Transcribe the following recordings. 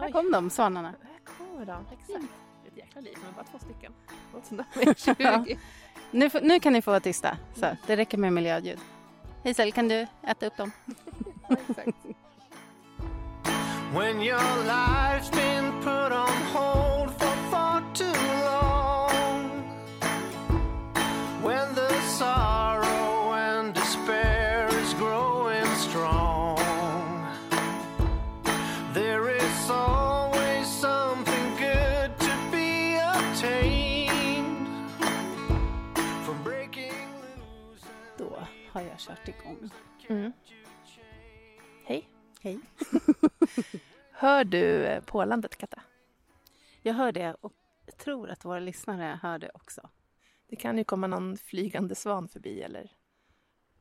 här Oj. kom de, svanarna. Här kommer de, exakt. Ett jäkla liv, men bara två stycken. Ja. är 20. Nu, nu kan ni få vara tysta, så det räcker med miljöljud. Hazel, kan du äta upp dem? exakt. When your life's been put on hold kört igång. Mm. Hej. Hej. Hör du eh, pålandet, Katta? Jag hör det och tror att våra lyssnare hör det också. Det kan ju komma någon flygande svan förbi eller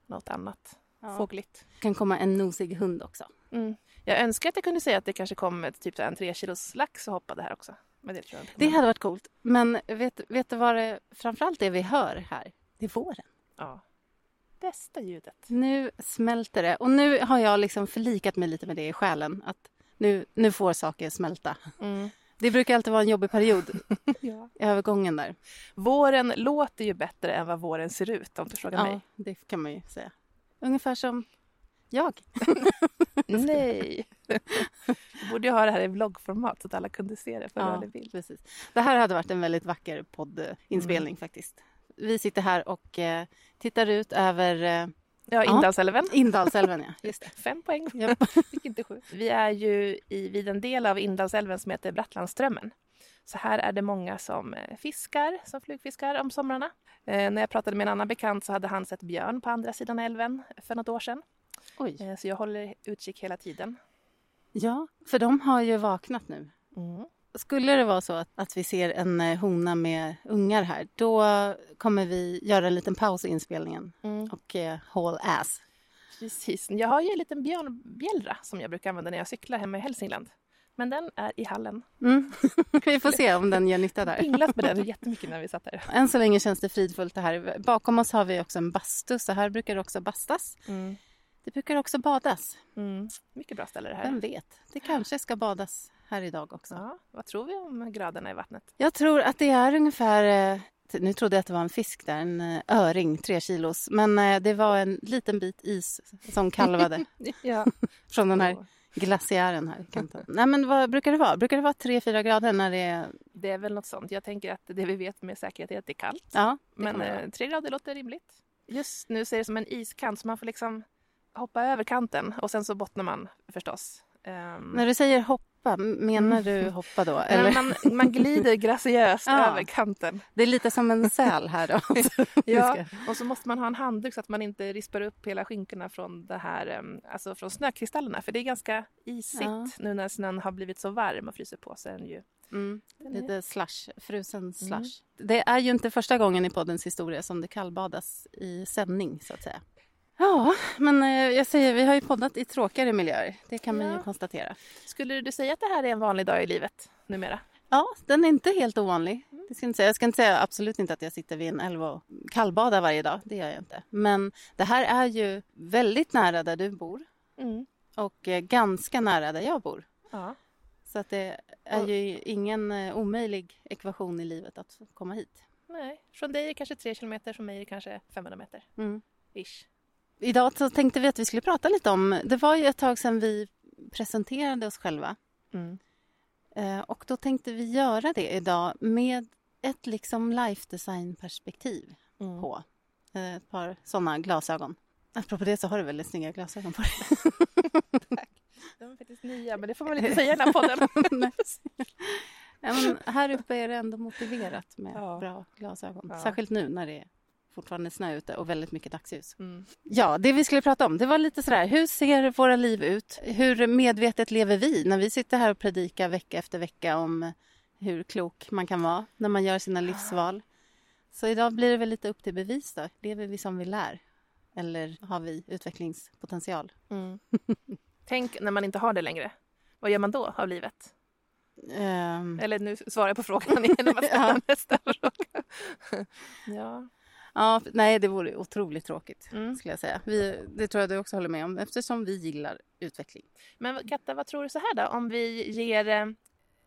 något annat Ja. fågligt. Det kan komma en nosig hund också. Mm. Jag önskar att jag kunde säga att det kanske kom ett, typ en tre kilos lax och hoppade här också. Men det tror jag inte. Det hade varit coolt. Men vet, vet du vad det framförallt det vi hör här? Det är våren. Ja. Bästa ljudet. Nu smälter det. Och nu har jag liksom förlikat mig lite med det i själen. Att nu, nu får saker smälta. Mm. Det brukar alltid vara en jobbig period Ja. övergången där. Våren låter ju bättre än vad våren ser ut om du frågar Ja, mig. det kan man ju säga. Ungefär som jag. Nej. Du borde ju ha det här i vloggformat så att alla kunde se det på Ja, rörlig bild. precis. Det här hade varit en väldigt vacker poddinspelning Mm. faktiskt. Vi sitter här och eh, tittar ut över eh, Ja. Indalsälven. Indalsälven. Ja. Just det. Fem poäng. Fick inte sju. Vi är ju i, vid en del av Indalsälven som heter Brattlandströmmen. Så här är det många som eh, fiskar, som flugfiskar om somrarna. Eh, när jag pratade med en annan bekant så hade han sett björn på andra sidan älven för något år sedan. Oj. Eh, så jag håller utkik hela tiden. Ja, för de har ju vaknat nu. Mm. Skulle det vara så att, att vi ser en eh, hona med ungar här, då kommer vi göra en liten paus i inspelningen Mm. och eh, haul ass. Precis. Jag har ju en liten björnbjällra som jag brukar använda när jag cyklar hemma i Hälsingland. Men den är i hallen. Mm. vi får se om den gör nytta där. Pinglat med den jättemycket när vi satt här. Än så länge känns det fridfullt det här. Bakom oss har vi också en bastu, så här brukar det också bastas. Mm. Det brukar också badas. Mm. Mycket bra ställe det här. Vem vet? Det kanske ska badas här idag också. Ja, vad tror vi om graderna i vattnet? Jag tror att det är ungefär... eh, Nu trodde jag att det var en fisk där, en eh, öring, tre kilos. Men eh, det var en liten bit is som kalvade Ja. från den här glaciären här. i kanten. Nej men vad brukar det vara? Brukar det vara 3-4 grader när det är... Det är väl något sånt. Jag tänker att det vi vet med säkerhet är att det är kallt. Ja, det Men kan det vara. eh, tre grader låter rimligt. Just nu ser det som en iskant så man får liksom hoppa över kanten och sen så bottnar man förstås. Ehm, När du säger hoppa, menar du hoppa då? Eller? man, man glider graciöst Ja. över kanten. Det är lite som en säl här då. Ja, och så måste man ha en handduk så att man inte rispar upp hela skinkorna från det här, alltså från snökristallerna. För det är ganska isigt Ja. nu när snön har blivit så varm och fryser på den ju. Mm, lite slush, frusen slush. Det är ju inte första gången i poddens historia som det kallbadas i sändning så att säga. Ja, men eh, jag säger, vi har ju poddat i tråkigare miljöer. Det kan man ju Ja. konstatera. Skulle du säga att det här är en vanlig dag i livet numera? Ja, den är inte helt ovanlig. Det ska jag, inte säga. jag ska inte säga absolut inte att jag sitter vid en älv och kallbadar varje dag. Det gör jag inte. Men det här är ju väldigt nära där du bor Mm. och eh, ganska nära där jag bor. Ja. Så att det är ju ingen eh, omöjlig ekvation i livet att komma hit. Nej, från dig är det kanske tre kilometer, från mig är det kanske 500 meter. Mm. Ish. Idag så tänkte vi att vi skulle prata lite om, det var ju ett tag sedan vi presenterade oss själva. Mm. Eh, och då tänkte vi göra det idag med ett liksom life design perspektiv Mm. på. Eh, ett par sådana glasögon. Apropå det så har du väldigt snygga glasögon på dig. De är faktiskt nya, men det får man inte säga i den här podden. Ja, här uppe är det ändå motiverat med Ja. bra glasögon. Ja. Särskilt nu när det är fortfarande snö ute och väldigt mycket dagsljus. Mm. Ja, det vi skulle prata om, det var lite sådär, hur ser våra liv ut? Hur medvetet lever vi när vi sitter här och predikar vecka efter vecka om hur klok man kan vara när man gör sina livsval? Så idag blir det väl lite upp till bevis då. Lever vi som vi lär? Eller har vi utvecklingspotential? Mm. Tänk när man inte har det längre. Vad gör man då av livet? Ehm, Eller nu svarar jag på frågan Ja. nästa fråga. ja. Ja, nej, det vore otroligt tråkigt Mm. skulle jag säga. Vi, det tror jag du också håller med om eftersom vi gillar utveckling. Men Katta, vad tror du så här då? Om vi ger eh,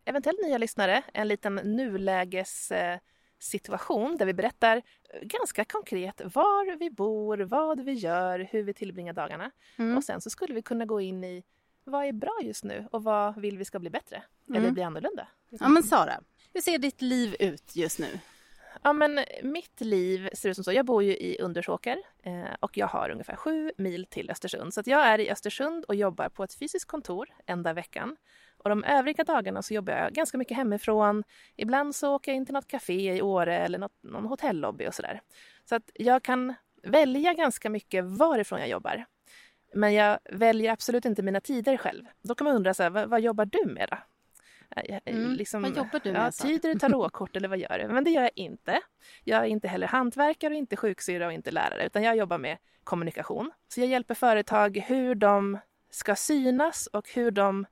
eventuellt nya lyssnare en liten nulägessituation eh, situation där vi berättar eh, ganska konkret var vi bor, vad vi gör, hur vi tillbringar dagarna. Mm. Och sen så skulle vi kunna gå in i vad är bra just nu och vad vill vi ska bli bättre eller Mm. bli annorlunda. Ja, men Sara, hur ser ditt liv ut just nu? Ja, men eh, mitt liv ser ut som så. Jag bor ju i Undersåker eh, och jag har ungefär sju mil till Östersund. Så att jag är i Östersund och jobbar på ett fysiskt kontor en dag i veckan. Och de övriga dagarna så jobbar jag ganska mycket hemifrån. Ibland så åker jag in till något café i Åre eller något, någon hotellobby och sådär. Så att jag kan välja ganska mycket varifrån jag jobbar. Men jag väljer absolut inte mina tider själv. Då kan man undra, så här, vad, vad jobbar du med då? Eh, Mm, Liksom, vad jobbar du ja, med, Sara? Tyder du tarotkort eller vad gör du? Men det gör jag inte. Jag är inte heller hantverkare, och inte sjuksyra och inte lärare, utan jag jobbar med kommunikation. Så jag hjälper företag hur de ska synas och hur de...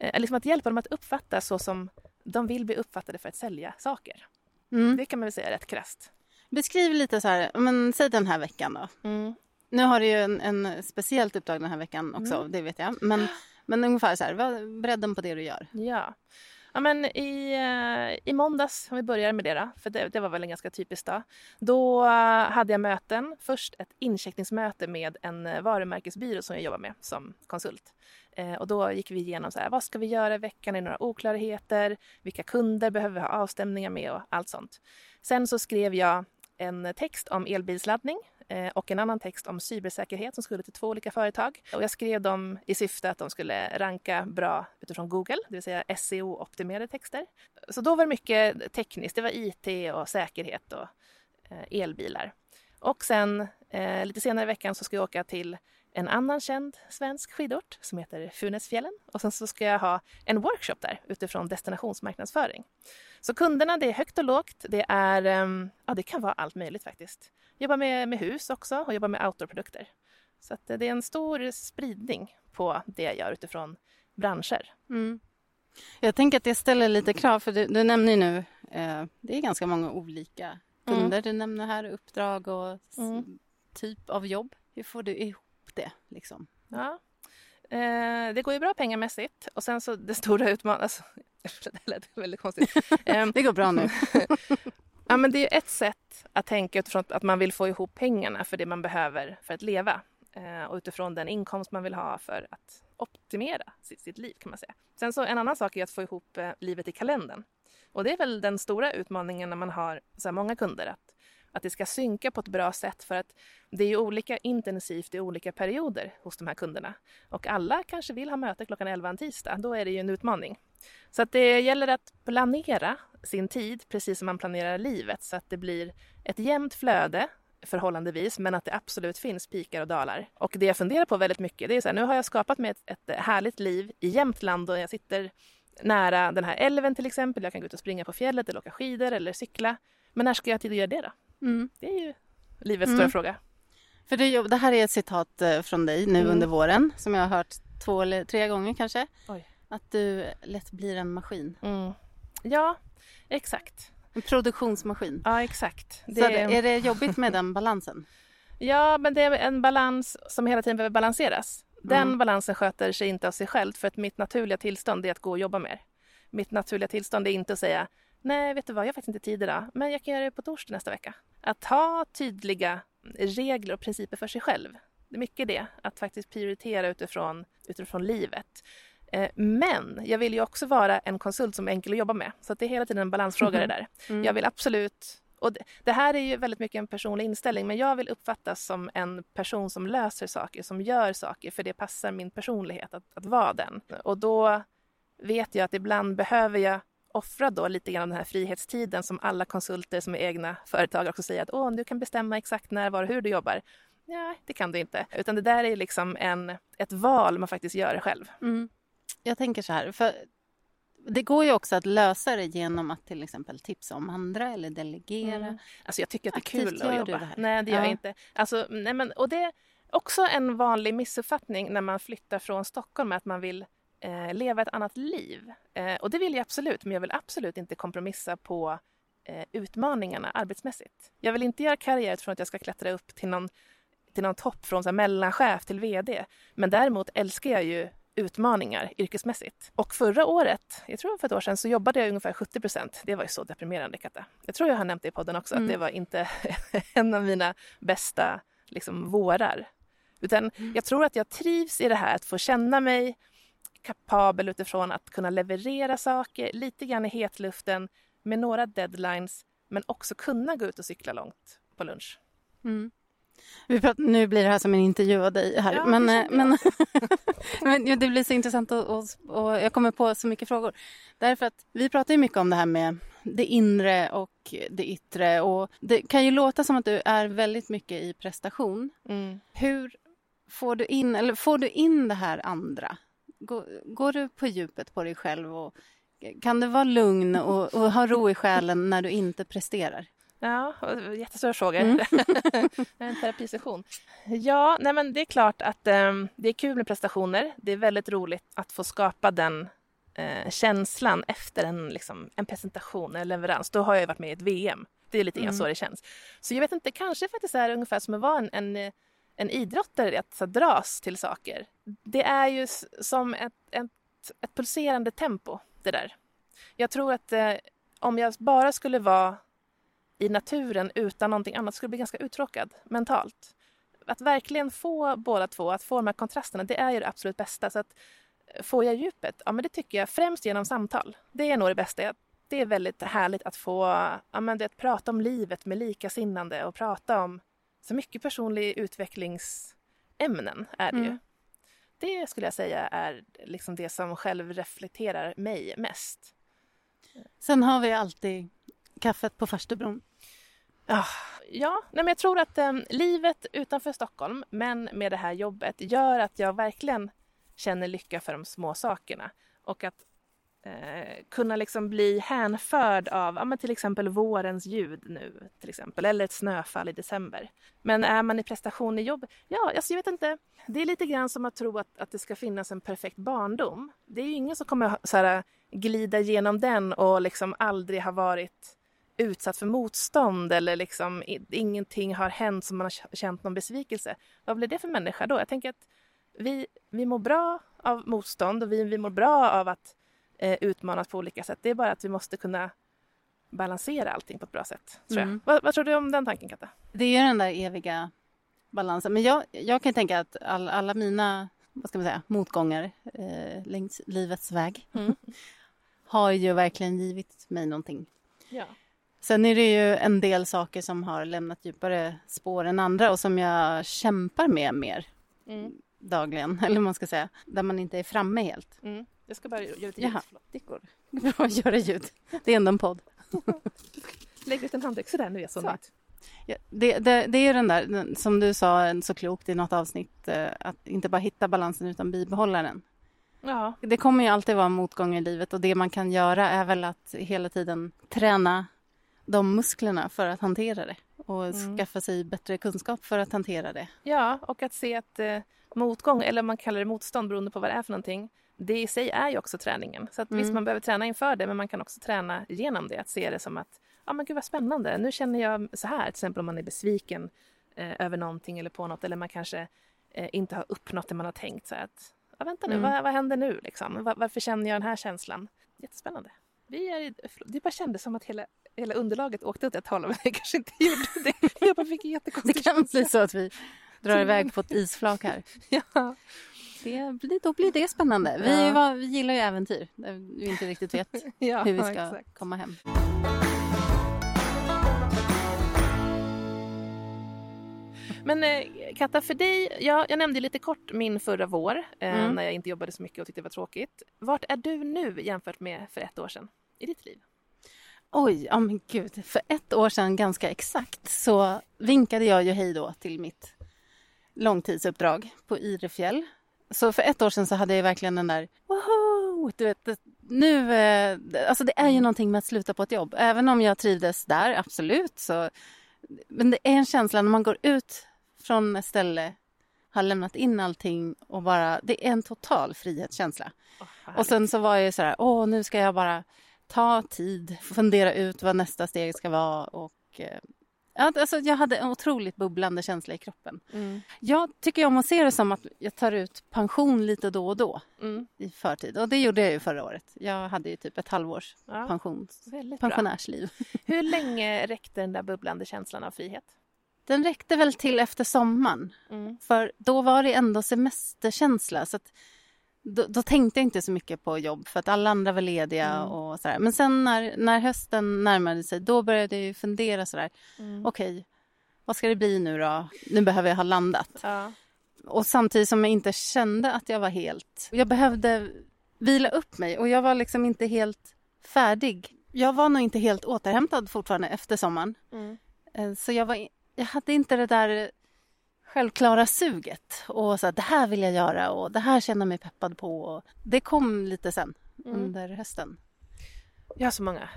Eh, liksom att hjälpa dem att uppfatta så som de vill bli uppfattade för att sälja saker. Mm. Det kan man väl säga rätt krasst. Beskriv lite så här, men säg den här veckan då. Mm. Nu har du ju en, en speciellt uppdrag den här veckan också, Mm. det vet jag. Men, men ungefär så här, vad bredden på det du gör. Ja. Ja, men i, eh, I måndags, om vi börjar med det då, för det, det var väl en ganska typisk dag. Då eh, hade jag möten. Först ett incheckningsmöte med en eh, varumärkesbyrå som jag jobbar med som konsult. Eh, och då gick vi igenom så här, vad ska vi göra i veckan, är det några oklarheter, vilka kunder behöver vi ha avstämningar med och allt sånt. Sen så skrev jag en text om elbilsladdning Eh, och en annan text om cybersäkerhet som skulle till två olika företag. Och jag skrev dem i syfte att de skulle ranka bra utifrån Google, det vill säga SEO-optimerade texter. Så då var det mycket tekniskt, det var IT och säkerhet och eh, elbilar. Och sen eh, lite senare i veckan så ska jag åka till en annan känd svensk skidort som heter Funäsfjällen och sen så ska jag ha en workshop där utifrån destinationsmarknadsföring. Så kunderna, det är högt och lågt. Det, är, ehm, ja, det kan vara allt möjligt faktiskt. Jobbar med, med hus också och jobbar med outdoorprodukter. Så att eh, det är en stor spridning på det jag gör utifrån branscher. Mm. Jag tänker att det ställer lite krav, för du, du nämner ju nu, eh, det är ganska många olika kunder du nämner här, uppdrag och Mm. typ av jobb. Hur får du ihop det liksom? Ja. Eh, det går ju bra pengamässigt och sen så det stora utmaningen... Alltså, det lät väldigt konstigt. Ehm, Det går bra nu. Ja, men det är ju ett sätt att tänka utifrån att man vill få ihop pengarna för det man behöver för att leva eh, och utifrån den inkomst man vill ha för att optimera sitt, sitt liv kan man säga. Sen så en annan sak är att få ihop eh, livet i kalendern. Och det är väl den stora utmaningen när man har så här många kunder att, att det ska synka på ett bra sätt för att det är ju olika intensivt i olika perioder hos de här kunderna. Och alla kanske vill ha möte klockan 11 en tisdag, då är det ju en utmaning. Så att det gäller att planera sin tid precis som man planerar livet så att det blir ett jämnt flöde förhållandevis men att det absolut finns pikar och dalar. Och det jag funderar på väldigt mycket det är så här, nu har jag skapat mig ett, ett härligt liv i Jämtland och jag sitter nära den här älven till exempel. Jag kan gå ut och springa på fjället eller åka skidor eller cykla. Men när ska jag ha tid att göra det då? Mm. Det är ju livets Mm. stora fråga. För det, det här är ett citat eh, från dig nu Mm. under våren som jag har hört två eller tre gånger kanske. Oj. Att du lätt blir en maskin. Mm. Ja, exakt. En produktionsmaskin. Ja, exakt. Så det, är det jobbigt med den balansen? Ja, men det är en balans som hela tiden behöver balanseras. Den Mm. balansen sköter sig inte av sig själv för att mitt naturliga tillstånd är att gå och jobba mer. Mitt naturliga tillstånd är inte att säga nej, vet du vad, jag har faktiskt inte tid idag, men jag kan göra det på torsdag nästa vecka. Att ha tydliga regler och principer för sig själv. Det är mycket det, att faktiskt prioritera utifrån, utifrån livet. Eh, Men jag vill ju också vara en konsult som är enkel att jobba med. Så det är hela tiden en balansfråga det där. Mm. Jag vill absolut... Och det, det här är ju väldigt mycket en personlig inställning men jag vill uppfattas som en person som löser saker, som gör saker för det passar min personlighet att, att vara den. Och då vet jag att ibland behöver jag offra då lite grann den här frihetstiden som alla konsulter som är egna företagare också säger att Åh, du kan bestämma exakt när, var och hur du jobbar. Nej, det kan du inte. Utan det där är liksom en, ett val man faktiskt gör själv. Mm. Jag tänker så här, för det går ju också att lösa det genom att till exempel tipsa om andra eller delegera. Mm. Alltså jag tycker att det är Aktivt kul att jobba. det här? Nej, det gör Ja. jag inte. Alltså, nej, men, och det är också en vanlig missuppfattning när man flyttar från Stockholm att man vill eh, leva ett annat liv. Eh, och det vill jag absolut, men jag vill absolut inte kompromissa på eh, utmaningarna arbetsmässigt. Jag vill inte göra karriär utifrån att jag ska klättra upp till någon, till någon topp från så här, mellanchef till VD. Men däremot älskar jag ju utmaningar yrkesmässigt. Och förra året, jag tror för ett år sedan, så jobbade jag ungefär 70 procent. Det var ju så deprimerande, Katta. Jag tror jag har nämnt det i podden också, Mm. att det var inte en av mina bästa liksom, vårar. Utan jag tror att jag trivs i det här att få känna mig kapabel utifrån att kunna leverera saker lite grann i hetluften med några deadlines men också kunna gå ut och cykla långt på lunch. Mm. Vi pratar, nu blir det här som en intervju av dig här. Ja, det men, eh, men, men ja, det blir så intressant och, och, och jag kommer på så mycket frågor. Därför att vi pratar ju mycket om det här med det inre och det yttre. Och det kan ju låta som att du är väldigt mycket i prestation. Mm. Hur får du in, eller får du in det här andra? Går, går du på djupet på dig själv? Och, kan du vara lugn och, och ha ro i själen när du inte presterar? Ja, jättestora frågor. Mm. en terapisession. Ja, nej men det är klart att ehm, det är kul med prestationer. Det är väldigt roligt att få skapa den eh, känslan efter en, liksom, en presentation, en leverans. Då har jag ju varit med i ett VM. Det är lite grann Mm. så det känns. Så jag vet inte, kanske faktiskt är det ungefär som att vara en, en, eh, en idrottare, att så, dras till saker. Det är ju som ett, ett, ett pulserande tempo, det där. Jag tror att eh, om jag bara skulle vara i naturen utan någonting annat skulle jag bli ganska uttråkad mentalt. Att verkligen få båda två, att få de här kontrasterna, det är ju det absolut bästa. Så att eh, får jag djupet? Ja, men det tycker jag främst genom samtal. Det är nog det bästa. Det är väldigt härligt att få ja, men det, att prata om livet med likasinnande och prata om så mycket personlig utvecklingsämnen är det ju. Mm. Det skulle jag säga är liksom det som själv reflekterar mig mest. Sen har vi alltid kaffet på farstubron. Ja, nej men jag tror att eh, livet utanför Stockholm, men med det här jobbet, gör att jag verkligen känner lycka för de små sakerna. Och att eh, kunna liksom bli hänförd av ja, men till exempel vårens ljud nu, till exempel, eller ett snöfall i december. Men är man i prestation i jobb, ja, alltså jag vet inte. Det är lite grann som att tro att, att det ska finnas en perfekt barndom. Det är ju ingen som kommer så här, glida genom den och liksom aldrig ha varit utsatt för motstånd eller liksom ingenting har hänt som man har känt någon besvikelse. Vad blir det för människa då? Jag tänker att vi, vi mår bra av motstånd och vi, vi mår bra av att eh, utmanas på olika sätt. Det är bara att vi måste kunna balansera allting på ett bra sätt. Tror jag. Mm. Vad, vad tror du om den tanken, Katta? Det är den där eviga balansen. Men jag, jag kan tänka att all, alla mina vad ska man säga, motgångar eh, längs livets väg Mm. har ju verkligen givit mig någonting. Ja. Sen är det ju en del saker som har lämnat djupare spår än andra och som jag kämpar med mer Mm. dagligen, eller vad man ska säga, där man inte är framme helt. Mm. Jag ska bara göra lite Jaha. ljud. Det går bra att göra ljud. Det är ändå en podd. Lägg ut en handduk. Sådär, nu är jag så, Så. nöjd. Ja, det, det, det är den där, som du sa så klokt i något avsnitt, eh, att inte bara hitta balansen utan bibehålla den. Ja. Det kommer ju alltid vara motgångar i livet och det man kan göra är väl att hela tiden träna de musklerna för att hantera det och Mm. skaffa sig bättre kunskap för att hantera det. Ja, och att se att eh, motgång, eller man kallar det motstånd beroende på vad det är för någonting, det i sig är ju också träningen. Så att visst, Mm. man behöver träna inför det, men man kan också träna genom det. Att se det som att, ja men gud vad spännande, nu känner jag så här, till exempel om man är besviken eh, över någonting eller på något, eller man kanske eh, inte har uppnått det man har tänkt. Så att, ja vänta nu, Mm. vad, vad händer nu liksom? Var, varför känner jag den här känslan? Jättespännande. Vi är, det bara kändes som att hela, hela underlaget åkte åt ett håll, men det kanske inte gjorde det. Jag bara fick en Det jättekonstig kan känsla. bli så att vi drar iväg på ett isflak här. Ja. Det, blir- då blir det spännande. Vi, var, vi gillar ju äventyr där vi inte riktigt vet Ja, hur vi ska exakt. komma hem. Men eh, Katta, för dig, ja, jag nämnde lite kort min förra vår eh, Mm. när jag inte jobbade så mycket och tyckte det var tråkigt. Vart är du nu jämfört med för ett år sedan i ditt liv? Oj, ja men gud. För ett år sedan ganska exakt så vinkade jag ju hej då till mitt långtidsuppdrag på Idrefjäll. Så för ett år sedan så hade jag verkligen den där woho! Du vet, nu, eh, alltså det är ju någonting med att sluta på ett jobb. Även om jag trivdes där, absolut. Så, men det är en känsla när man går ut från ett ställe, har lämnat in allting och bara, det är en total frihetskänsla. Oh, Och sen så var jag ju så här, åh nu ska jag bara ta tid, fundera ut vad nästa steg ska vara och eh, alltså jag hade en otroligt bubblande känsla i kroppen. Mm. Jag tycker om att se det som att jag tar ut pension lite då och då Mm. i förtid och det gjorde jag ju förra året. Jag hade ju typ ett halvårs Ja, pensions, väldigt bra. pensionärsliv. Hur länge räckte den där bubblande känslan av frihet? Den räckte väl till efter sommaren Mm. för då var det ändå semesterkänsla så att då, då tänkte jag inte så mycket på jobb för att alla andra var lediga Mm. och sådär. Men sen när, när hösten närmade sig då började jag ju fundera sådär. Mm. Okej, vad ska det bli nu då? Nu behöver jag ha landat. Ja. Och samtidigt som jag inte kände att jag var helt... Jag behövde vila upp mig och jag var liksom inte helt färdig. Jag var nog inte helt återhämtad fortfarande efter sommaren. Mm. Eh, Så jag, var, jag hade inte det där självklara suget. Och så att det här vill jag göra och det här känner jag mig peppad på. Det kom lite sen Mm. under hösten. Jag har så många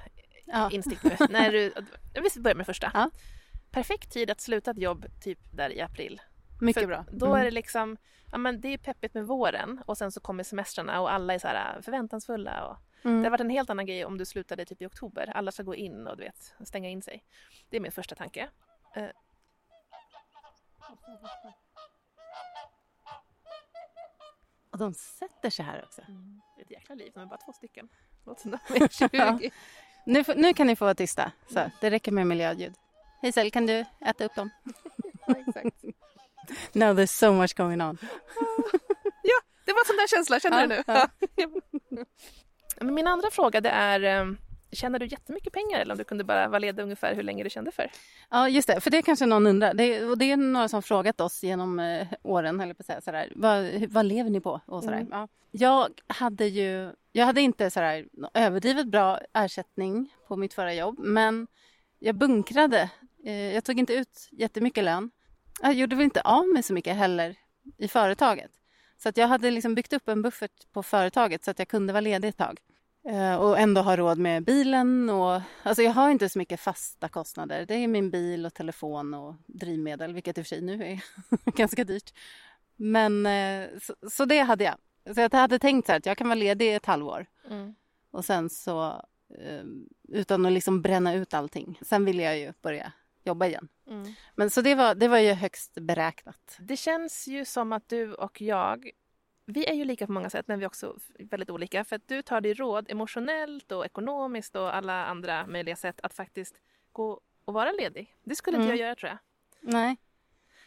Ja. instick nu. När du, jag vill börja med första. Ja. Perfekt tid att sluta ett jobb typ där i april. Mycket För bra. Då Mm. är det liksom, ja men det är peppigt med våren och sen så kommer semestrarna och alla är så här äh, förväntansfulla. Och Mm. Det har varit en helt annan grej om du slutade typ i oktober. Alla ska gå in och du vet, stänga in sig. Det är min första tanke. Och de sätter sig här också. Det är ett jäkla liv, de är bara två stycken. Låter som de är 20. Nu, nu kan ni få vara tysta. Så, det räcker med miljöljud. Hazel, kan du äta upp dem? Ja, exakt. No, there's so much going on. Det var en sån där känsla, känner du nu? Ja, Min andra fråga det är, eh, tjänar du jättemycket pengar eller om du kunde bara vara ledig ungefär hur länge du kände för? Ja, just det. För det kanske någon undrar. Det, och det är några som frågat oss genom eh, åren, jag på att säga. Sådär, vad, vad lever ni på? Och sådär. Mm. Ja. Jag hade ju... Jag hade inte sådär, överdrivet bra ersättning på mitt förra jobb, men jag bunkrade. Eh, jag tog inte ut jättemycket lön. Jag gjorde väl inte av med så mycket heller i företaget. Så att jag hade liksom byggt upp en buffert på företaget så att jag kunde vara ledig ett tag. Eh, Och ändå ha råd med bilen. Och, alltså jag har inte så mycket fasta kostnader. Det är min bil och telefon och drivmedel, vilket i och för sig nu är ganska dyrt. Men eh, så, så det hade jag. Så jag hade tänkt så här att jag kan vara ledig ett halvår och sen så eh, utan att liksom bränna ut allting. Sen ville jag ju börja jobba igen. Mm. Men så det var, det var ju högst beräknat. Det känns ju som att du och jag, vi är ju lika på många sätt men vi är också väldigt olika. För att du tar dig råd emotionellt och ekonomiskt och alla andra möjliga sätt att faktiskt gå och vara ledig. Det skulle inte Mm. jag göra tror jag. Nej.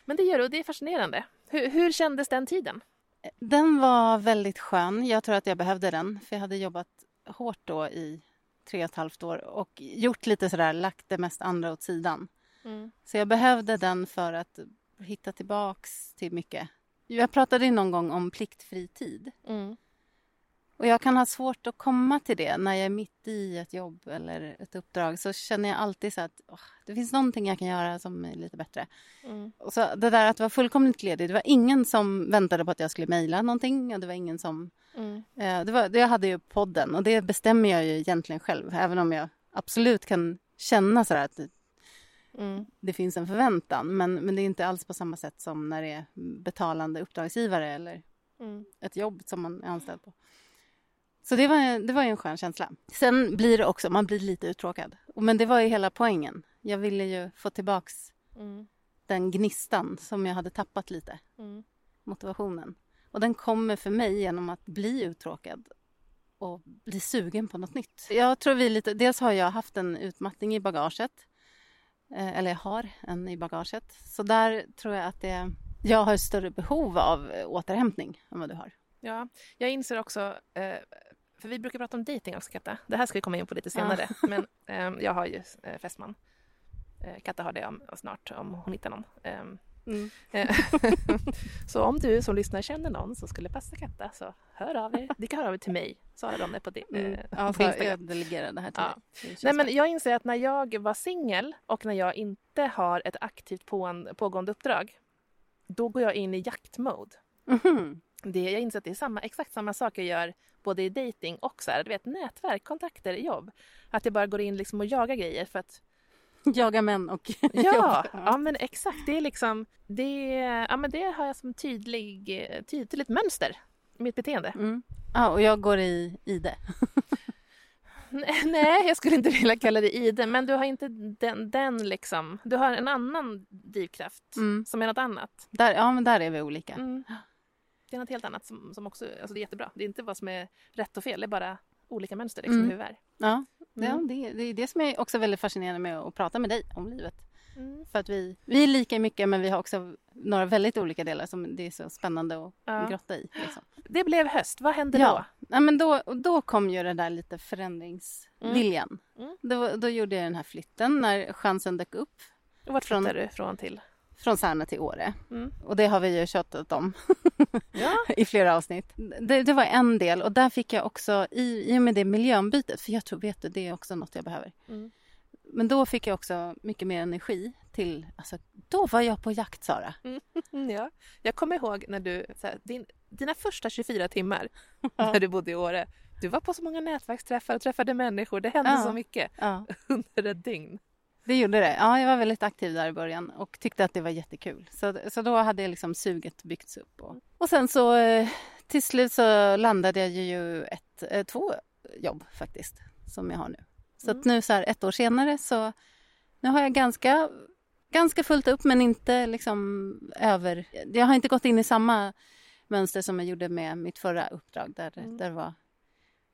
Men det gör du och det är fascinerande. Hur, hur kändes den tiden? Den var väldigt skön. Jag tror att jag behövde den. För jag hade jobbat hårt då i tre och ett halvt år och gjort lite sådär, lagt det mest andra åt sidan. Så jag behövde den för att hitta tillbaks till mycket. Jag pratade någon gång om pliktfri tid. Mm. Och jag kan ha svårt att komma till det när jag är mitt i ett jobb eller ett uppdrag. Så känner jag alltid så att åh, det finns någonting jag kan göra som är lite bättre. Mm. Och så det där att vara fullkomligt ledig. Det var ingen som väntade på att jag skulle mejla någonting. Och det var ingen som... Mm. Eh, det var, jag hade ju podden och det bestämmer jag ju egentligen själv. Även om jag absolut kan känna så att det, Mm. det finns en förväntan. Men, men det är inte alls på samma sätt som när det är betalande uppdragsgivare eller Mm. ett jobb som man är anställd på. Så det var, det var ju en skön känsla. Sen blir det också, man blir lite uttråkad. Men det var ju hela poängen. Jag ville ju få tillbaks Mm. den gnistan som jag hade tappat lite, Mm. motivationen. Och den kommer för mig genom att bli uttråkad och bli sugen på något nytt. Jag tror vi lite, dels har jag haft en utmattning i bagaget. Eh, eller jag har en i bagaget. Så där tror jag att det, jag har större behov av eh, återhämtning än vad du har. Ja, jag inser också, eh, för vi brukar prata om dating också Katta. Det här ska vi komma in på lite senare. Men eh, jag har ju fästman. Katta har det om, snart om hon hittar någon. Eh, så om du som lyssnar känner någon som skulle passa Katta så hör av er. Ni kan höra av er till mig. Sara Ronne på, di- Mm. eh, Ja, på så Instagram. jag delegerar det här till Ja. dig. Det Nej, men jag inser att när jag var singel och när jag inte har ett aktivt på, pågående uppdrag, då går jag in i jaktmode. Mhm. Det, jag inser att det är samma, exakt samma sak jag gör både i dating och så här, du vet, nätverk, kontakter, jobb. Att jag bara går in liksom och jagar grejer för att Jaga män och ja, ja men exakt. Det är liksom, det, ja, men det har jag som tydlig, tydligt mönster i mitt beteende. Mm. Ja, och jag går i, i det. Nej, Nej, jag skulle inte vilja kalla det ide, men du har inte den, den liksom. Du har en annan drivkraft Mm. som är något annat. Där, ja, men där är vi olika. Mm. Det är något helt annat som, som också, alltså det är jättebra. Det är inte vad som är rätt och fel, det är bara olika mönster liksom, Mm. hur vi är. Ja, Mm. det, det är det som är också väldigt fascinerande med att prata med dig om livet. Mm. För att vi, vi är lika mycket men vi har också några väldigt olika delar som det är så spännande att Ja. grotta i. Liksom. Det blev höst, vad hände Ja, ja men då, då kom ju det där lite förändringsviljan. Mm. Då, då gjorde jag den här flytten när chansen dök upp då? Vart Från- flyttade du från till? Från Särna till Åre. Mm. Och det har vi ju tjatat om Ja. i flera avsnitt. Det, det var en del och där fick jag också, i, i och med det miljöombytet, för jag tror, vet du, det är också något jag behöver. Mm. Men då fick jag också mycket mer energi till, alltså då var jag på jakt Sara. Mm, ja. Jag kommer ihåg när du, här, din, dina första 24 timmar när du bodde i Åre. Du var på så många nätverksträffar och träffade människor. Det hände Ja. så mycket under ett dygn. Det gjorde det. Ja, jag var väldigt aktiv där i början och tyckte att det var jättekul. Så, så då hade liksom suget byggts upp. Och, och sen så eh, till slut så landade jag ju ett, eh, två jobb faktiskt som jag har nu. Så att nu så här ett år senare så nu har jag ganska, ganska fullt upp men inte liksom över. Jag har inte gått in i samma mönster som jag gjorde med mitt förra uppdrag där, Mm. där det var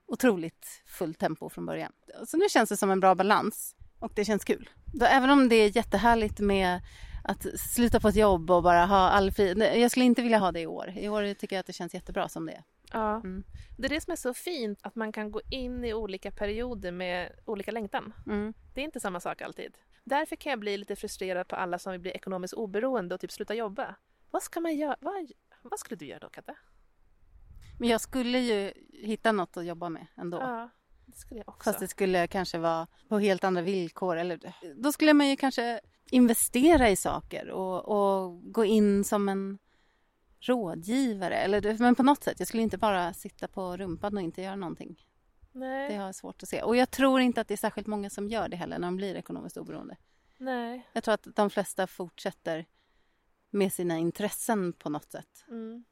otroligt fullt tempo från början. Så nu känns det som en bra balans och det känns kul. Även om det är jättehärligt med att sluta på ett jobb och bara ha all fri... Jag skulle inte vilja ha det i år. I år tycker jag att det känns jättebra som det är. Ja. Mm. Det är det som är så fint, att man kan gå in i olika perioder med olika längtan. Mm. Det är inte samma sak alltid. Därför kan jag bli lite frustrerad på alla som vill bli ekonomiskt oberoende och typ sluta jobba. Vad ska man göra? Vad, vad skulle du göra då, Katte? Men jag skulle ju hitta något att jobba med ändå. Ja, skulle jag också. Fast det skulle kanske vara på helt andra villkor. Eller, då skulle man ju kanske investera i saker och, och gå in som en rådgivare. Eller, men på något sätt. Jag skulle inte bara sitta på rumpan och inte göra någonting. Nej, Det har jag svårt att se. Och jag tror inte att det är särskilt många som gör det heller när de blir ekonomiskt oberoende. nej. Jag tror att de flesta fortsätter med sina intressen på något sätt. Mm.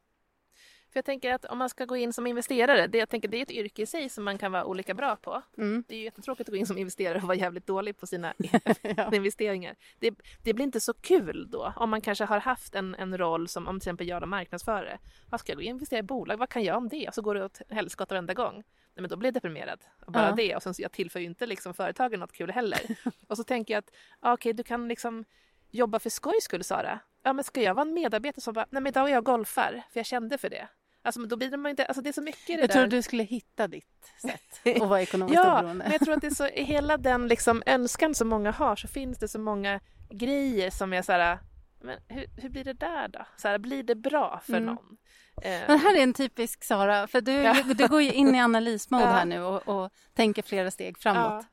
För jag tänker att om man ska gå in som investerare, det, jag tänker, det är ett yrke i sig som man kan vara olika bra på. Mm. Det är ju jättetråkigt att gå in som investerare och vara jävligt dålig på sina investeringar. Det, det blir inte så kul då om man kanske har haft en, en roll som om till exempel jag då marknadsförare. Vad ska jag gå in och investera i bolag? Vad kan jag om det? Och så går det åt helskotta varenda gång. Nej, men då blir jag deprimerad av bara Ja. det och sen så jag tillför ju inte liksom företagen något kul heller. och så tänker jag att okej, du kan liksom jobba för skojs skull Sara. Ja, men ska jag vara en medarbetare som bara, nej men idag är jag golfar för jag kände för det. Alltså men då blir man inte, alltså det är så mycket i det Jag tror du skulle hitta ditt sätt att vara ekonomiskt Ja, oberoende. men jag tror att det är så, i hela den liksom önskan som många har så finns det så många grejer som är så här, men hur, hur blir det där då? Så här, blir det bra för Mm. någon? Eh, Men här är en typisk Sara, för du, Ja. du går ju in i analysmode Ja. här nu och, och tänker flera steg framåt. ja.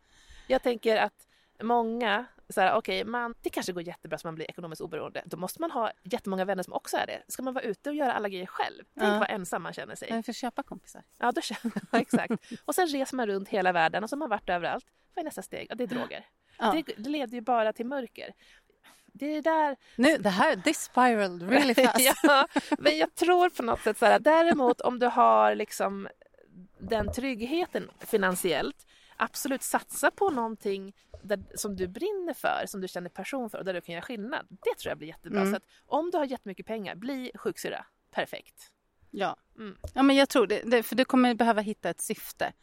Jag tänker att många, så här, okej, man, det kanske går jättebra så man blir ekonomiskt oberoende. Då måste man ha jättemånga vänner som också är det. Ska man vara ute och göra alla grejer själv? Tänk Ja. vad ensam man känner sig. För att köpa kompisar. Ja, då jag, exakt. Och sen reser man runt hela världen och så har man varit överallt. Vad är nästa steg? Ja, det är droger. Ja. Det, det leder ju bara till mörker. Det är där... Nu, det här, this spiraled really fast. ja, men jag tror på något sätt så här, däremot om du har liksom den tryggheten finansiellt, absolut satsa på någonting där, som du brinner för, som du känner passion för och där du kan göra skillnad. Det tror jag blir jättebra. Mm. Så att om du har jättemycket pengar, bli sjuksyrra. Perfekt. Ja. Mm. ja, men jag tror det, det. För du kommer behöva hitta ett syfte.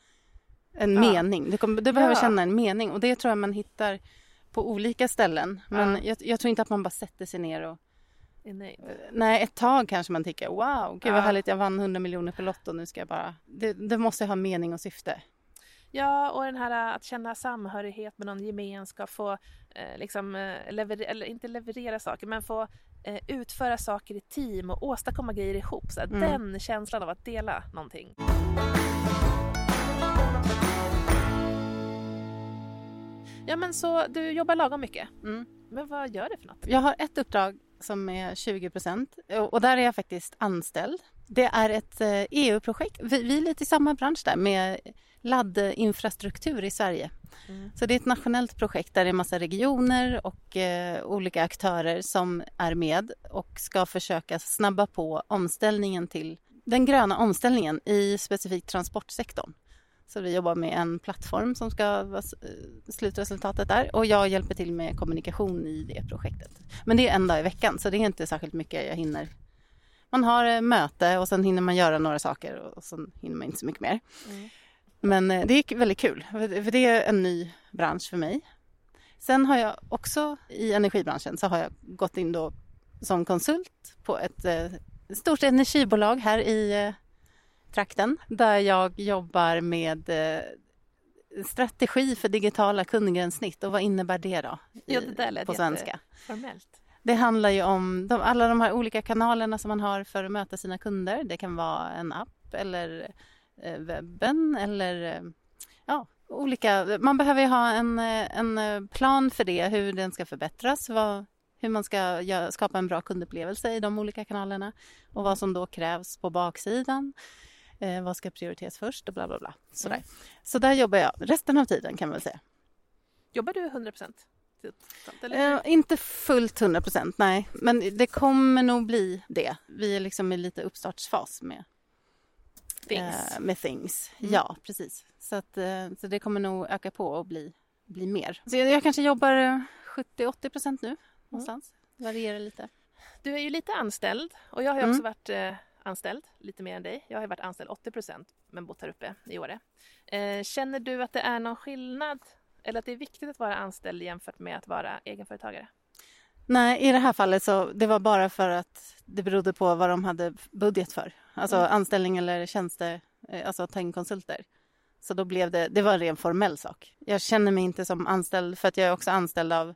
En Ja. mening. Du, kommer, du behöver Ja. känna en mening och det tror jag man hittar på olika ställen. Men Ja. jag, jag tror inte att man bara sätter sig ner och... Nöjd. Nej, ett tag kanske man tänker wow, gud vad härligt, jag vann 100 miljoner på Lotto, nu ska jag bara... Det, det måste ha mening och syfte. Ja, och den här äh, att känna samhörighet med någon gemenskap, få eh, liksom, eh, lever- eller inte leverera saker, men få eh, utföra saker i team och åstadkomma grejer ihop. Så Mm. Den känslan av att dela någonting. Ja, men så du jobbar lagom mycket. Mm. Men vad gör du för något? Jag har ett uppdrag som är 20 procent och där är jag faktiskt anställd. Det är ett EU-projekt. Vi, vi är lite i samma bransch där med laddinfrastruktur i Sverige. Mm. Så det är ett nationellt projekt där det är massa regioner och eh, olika aktörer som är med och ska försöka snabba på omställningen till den gröna omställningen i specifikt transportsektorn. Så vi jobbar med en plattform som ska vara eh, slutresultatet där och jag hjälper till med kommunikation i det projektet. Men det är en dag i veckan så det är inte särskilt mycket jag hinner. Man har eh, möte och sen hinner man göra några saker och sen hinner man inte så mycket mer. Mm. Men eh, det är väldigt kul för det är en ny bransch för mig. Sen har jag också i energibranschen så har jag gått in då som konsult på ett eh, stort energibolag här i eh, trakten där jag jobbar med strategi för digitala kundgränssnitt och vad innebär det då i, Ja, det där lät på svenska? Formellt. Det handlar ju om de, alla de här olika kanalerna som man har för att möta sina kunder. Det kan vara en app eller webben eller eh, ja, olika. Man behöver ju ha en, eh, en eh, plan för det, hur den ska förbättras, vad, hur man ska skapa en bra kundupplevelse i de olika kanalerna och vad som då krävs på baksidan. Eh, vad ska prioriteras först och bla bla bla. Sådär. Mm. Så där jobbar jag resten av tiden kan man väl säga. Jobbar du 100 procent? Eh, inte fullt 100 procent, nej. Men det kommer nog bli det. Vi är liksom i lite uppstartsfas med Things. eh, med things. Mm. Ja, precis. Så, att, eh, så det kommer nog öka på och bli, bli mer. Så jag, jag kanske jobbar eh, 70-80 procent nu någonstans. Det varierar lite. Du är ju lite anställd och jag har ju Mm. också varit eh, anställd lite mer än dig. Jag har ju varit anställd 80 procent men bott här uppe i Åre. Eh, känner du att det är någon skillnad eller att det är viktigt att vara anställd jämfört med att vara egenföretagare? Nej, i det här fallet så det var bara för att det berodde på vad de hade budget för. Alltså Mm. anställning eller tjänster, eh, alltså ta in konsulter. Så då blev det, det var en ren formell sak. Jag känner mig inte som anställd för att jag är också anställd av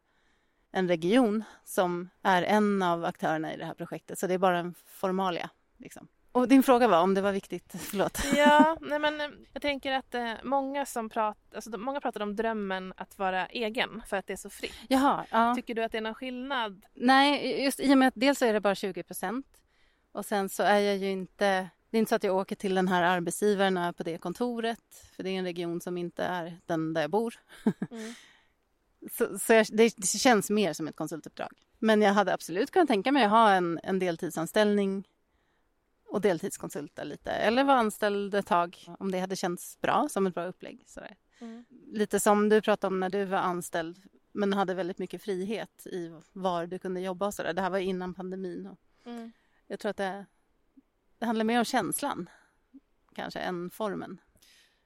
en region som är en av aktörerna i det här projektet. Så det är bara en formalia. Liksom. Och din fråga var om det var viktigt, förlåt. Ja, nej men eh, jag tänker att eh, många som pratar, alltså, många pratar om drömmen att vara egen för att det är så fritt. Jaha, ja. Tycker du att det är någon skillnad? Nej, just i och med att dels är det bara 20 procent och sen så är jag ju inte... Det är inte så att jag åker till den här arbetsgivaren och är på det kontoret för det är en region som inte är den där jag bor. Mm. Så, så jag, det, det känns mer som ett konsultuppdrag. Men jag hade absolut kunnat tänka mig att ha en, en deltidsanställning och deltidskonsulta lite eller vara anställd ett tag om det hade känts bra som ett bra upplägg. Sådär. Mm. Lite som du pratade om när du var anställd men hade väldigt mycket frihet i var du kunde jobba och sådär. Det här var innan pandemin. Och Mm. Jag tror att det, det handlar mer om känslan kanske än formen.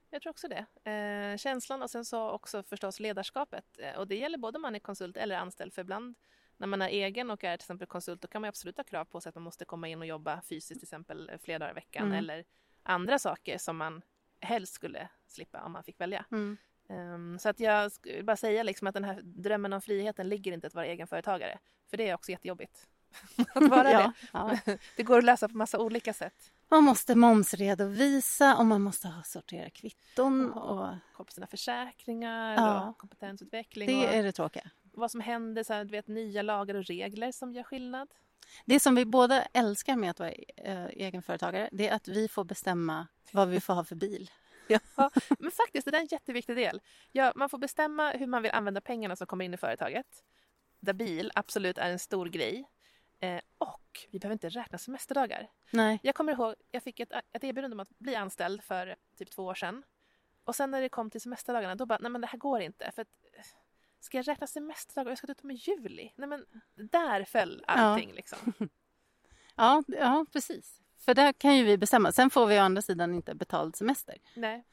Jag tror också det. Eh, känslan och sen så också förstås ledarskapet. Eh, och det gäller både om man är konsult eller anställd. För ibland när man är egen och är till exempel konsult då kan man absolut ha krav på sig att man måste komma in och jobba fysiskt till exempel eh, flera dagar i veckan. Mm. Eller andra saker som man helst skulle slippa om man fick välja. Mm. Ehm, så att jag skulle bara säga liksom att den här drömmen om friheten ligger inte att vara egenföretagare. För det är också jättejobbigt. att vara ja, det. ja. Det går att lösa på massa olika sätt. Man måste momsredovisa och man måste ha sortera kvitton. Ja. Och Kolla på sina försäkringsutveckling Ja. och kompetensutveckling. det och är det tråkiga. vad som händer, så här, du vet, nya lagar och regler som gör skillnad. Det som vi båda älskar med att vara eh, egenföretagare det är att vi får bestämma vad vi får ha för bil. Ja, men faktiskt, det är en jätteviktig del. Ja, man får bestämma hur man vill använda pengarna som kommer in i företaget. Där bil absolut är en stor grej. Eh, och vi behöver inte räkna semesterdagar. Nej. Jag kommer ihåg, jag fick ett, ett erbjudande om att bli anställd för typ två år sedan. Och sen när det kom till semesterdagarna, då bara, nej men det här går inte. För att, eh, ska jag räkna semesterdagar? Jag ska ta ut dem i juli. Nej men, där föll allting liksom. Ja, ja, precis. För där kan ju vi bestämma. Sen får vi å andra sidan inte betald semester. Nej.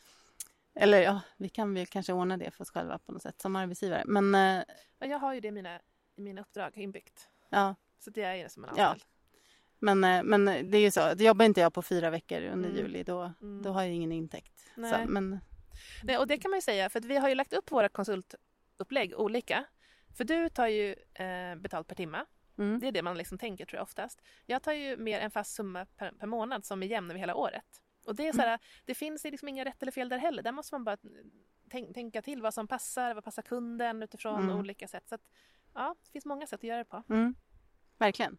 Eller ja, vi kan väl kanske ordna det för oss själva på något sätt som arbetsgivare. Men eh, jag har ju det i mina, i mina uppdrag inbyggt. ja, Så jag är som en Ja. anställd. men, eh, men det är ju så. Jobbar inte jag på fyra veckor under Mm. juli då, Mm. då har jag ingen intäkt. Så, Nej. men Nej, och det kan man ju säga, för att vi har ju lagt upp våra konsultupplägg olika. För du tar ju eh, betalt per timme. mm, Det är det man liksom tänker tror jag oftast. Jag tar ju mer en fast summa per, per månad som är jämn över hela året. Och det är så här, det finns ju liksom inga rätt eller fel där heller. Där måste man bara tänk, tänka till vad som passar, vad passar kunden utifrån Mm. olika sätt. Så att, ja, det finns många sätt att göra det på. Verkligen.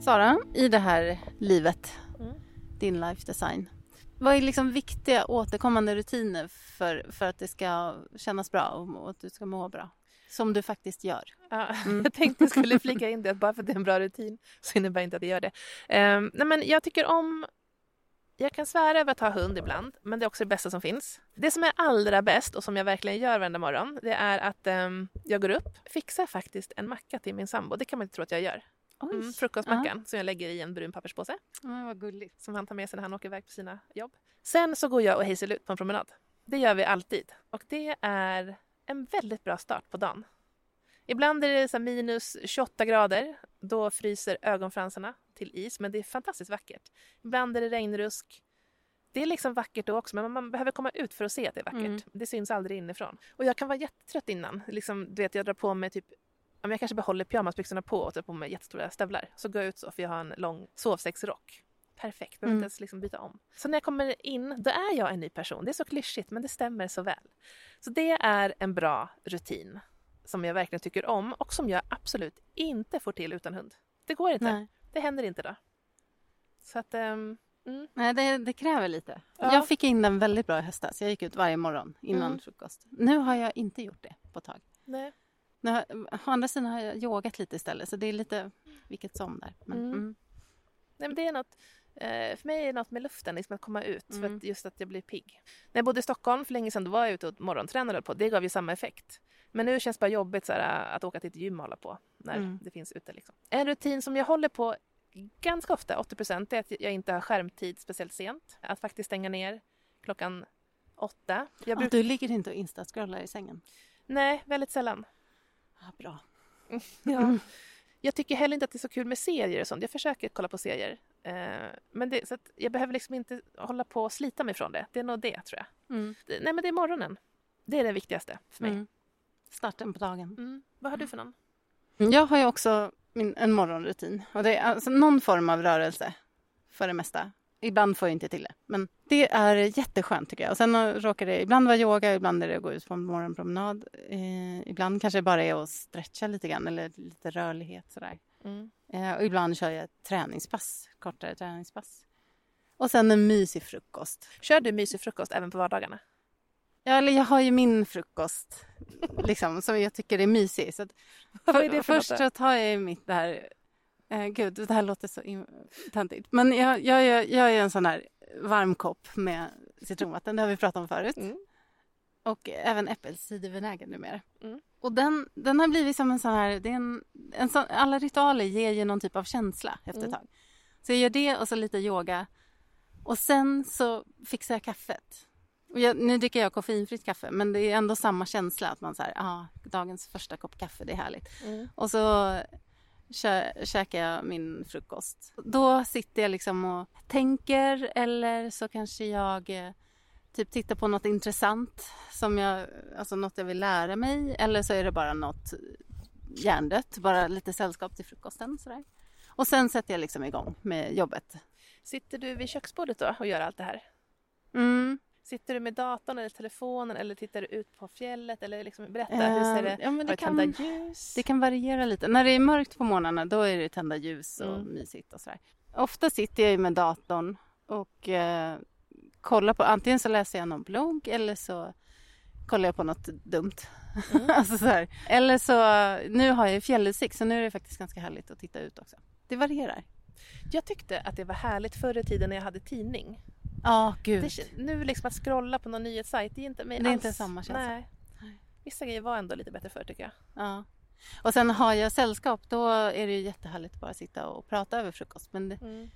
Sara, i det här livet, Mm. din life design. Vad är liksom viktiga återkommande rutiner för, för att det ska kännas bra och, och att du ska må bra? Som du faktiskt gör. Ja, Mm. Jag tänkte jag skulle flika in det, att bara för att det är en bra rutin så innebär inte att jag gör det. Um, nej men jag tycker om... Jag kan svära över att ha hund ibland, men det är också det bästa som finns. Det som är allra bäst och som jag verkligen gör varenda morgon, det är att ehm, jag går upp, fixar faktiskt en macka till min sambo. Det kan man inte tro att jag gör. Mm, frukostmackan som jag lägger i en brun papperspåse Ja, vad gulligt. som han tar med sig när han åker iväg på sina jobb. Sen så går jag och Hazel ut på en promenad. Det gör vi alltid. Och det är en väldigt bra start på dagen. Ibland är det så minus 28 grader. Då fryser ögonfransarna till is, men det är fantastiskt vackert. Ibland är det regnrusk. Det är liksom vackert då också, men man behöver komma ut för att se att det är vackert. Mm. Det syns aldrig inifrån. Och jag kan vara jättetrött innan. Liksom, du vet, jag drar på mig typ jag kanske behåller pyjamasbyxorna på och tar på mig jättestora stövlar. Så går jag ut så, för jag har en lång sovsäcksrock. Perfekt, behöver Mm. inte ens liksom byta om. Så när jag kommer in, då är jag en ny person. Det är så klyschigt, men det stämmer så väl. Så det är en bra rutin som jag verkligen tycker om och som jag absolut inte får till utan hund. Det går inte. Nej. Det händer inte då. Så att, ehm, mm, Nej, det, det kräver lite. Ja. Jag fick in den väldigt bra i höstas. Jag gick ut varje morgon innan Mm. frukost. Nu har jag inte gjort det på ett tag. nej. Nu har, å andra sidan har jag yogat lite istället, så det är lite vilket som där. Men, Mm. mm. Nej, men det är något, eh, för mig är det något med luften, liksom att komma ut. För Mm. att just att jag blir pigg. När jag bodde i Stockholm för länge sedan, då var jag ute och morgontränade på. Det gav ju samma effekt. Men nu känns det bara jobbigt så här, att åka till ett gym och hålla på när Mm. det finns ute. Liksom. En rutin som jag håller på ganska ofta, 80 procent, är att jag inte har skärmtid speciellt sent. Att faktiskt stänga ner klockan åtta. Jag Ja, du ligger inte och instascrollar i sängen? Nej, väldigt sällan. Ja, bra. Ja. Jag tycker heller inte att det är så kul med serier och sånt. Jag försöker kolla på serier. Eh, men det, så att jag behöver liksom inte hålla på och slita mig från det. Det är nog det, tror jag. Mm. Nej, men det är morgonen. Det är det viktigaste för mig. Mm. Starten på dagen. Mm. Vad har du för någon? Jag har ju också min, en morgonrutin. Och det är alltså någon form av rörelse för det mesta. Ibland får jag inte till det. Men det är jätteskönt tycker jag. Och sen råkar det ibland vara yoga, ibland är det att gå ut på en morgonpromenad. Eh, ibland kanske det bara är att stretcha lite grann eller lite rörlighet sådär. Mm. Eh, och ibland kör jag ett träningspass, kortare träningspass. Och sen en mysig frukost. Kör du mysig frukost även på vardagarna? Ja, eller jag har ju min frukost liksom, som jag tycker är mysig. Så Vad är det för först något så tar jag mitt där... Eh, gud, det här låter så töntigt. Men jag, jag, jag, jag är en sån här varm kopp med citronvatten. Det har vi pratat om förut. Mm. Och även äppelcidervinäger numera. Mm. Och den, den har blivit som en sån här... Det är en, en sån, alla ritualer ger ju någon typ av känsla efter ett Mm. tag. Så jag gör det och så lite yoga. Och sen så fixar jag kaffet. Jag, nu dricker jag koffeinfritt kaffe men det är ändå samma känsla att man så här, ah, dagens första kopp kaffe, det är härligt. Mm. Och så kä, käkar jag min frukost. Då sitter jag liksom och tänker eller så kanske jag eh, typ tittar på något intressant som jag, alltså något jag vill lära mig eller så är det bara något hjärndött, bara lite sällskap till frukosten sådär. Och sen sätter jag liksom igång med jobbet. Sitter du vid köksbordet då och gör allt det här? Mm. Sitter du med datorn eller telefonen eller tittar du ut på fjället? Eller liksom, berätta, hur ser det? Eh, ja, men det, du tända kan, ljus? det kan variera lite. När det är mörkt på morgnarna då är det tända ljus och Mm. mysigt och sådär. Ofta sitter jag ju med datorn och eh, kollar på, antingen så läser jag någon blogg eller så kollar jag på något dumt. Mm. alltså så här. Eller så, nu har jag ju fjällutsikt så nu är det faktiskt ganska härligt att titta ut också. Det varierar. Jag tyckte att det var härligt förr i tiden när jag hade tidning. Ja, gud. Det, nu liksom att scrolla på någon nyhetssajt, det är inte mig Det är alls. inte samma känsla. Nej. Vissa grejer var ändå lite bättre förr tycker jag. Ja. Och sen har jag sällskap, då är det ju jättehärligt att bara sitta och prata över frukost. Men det, Mm.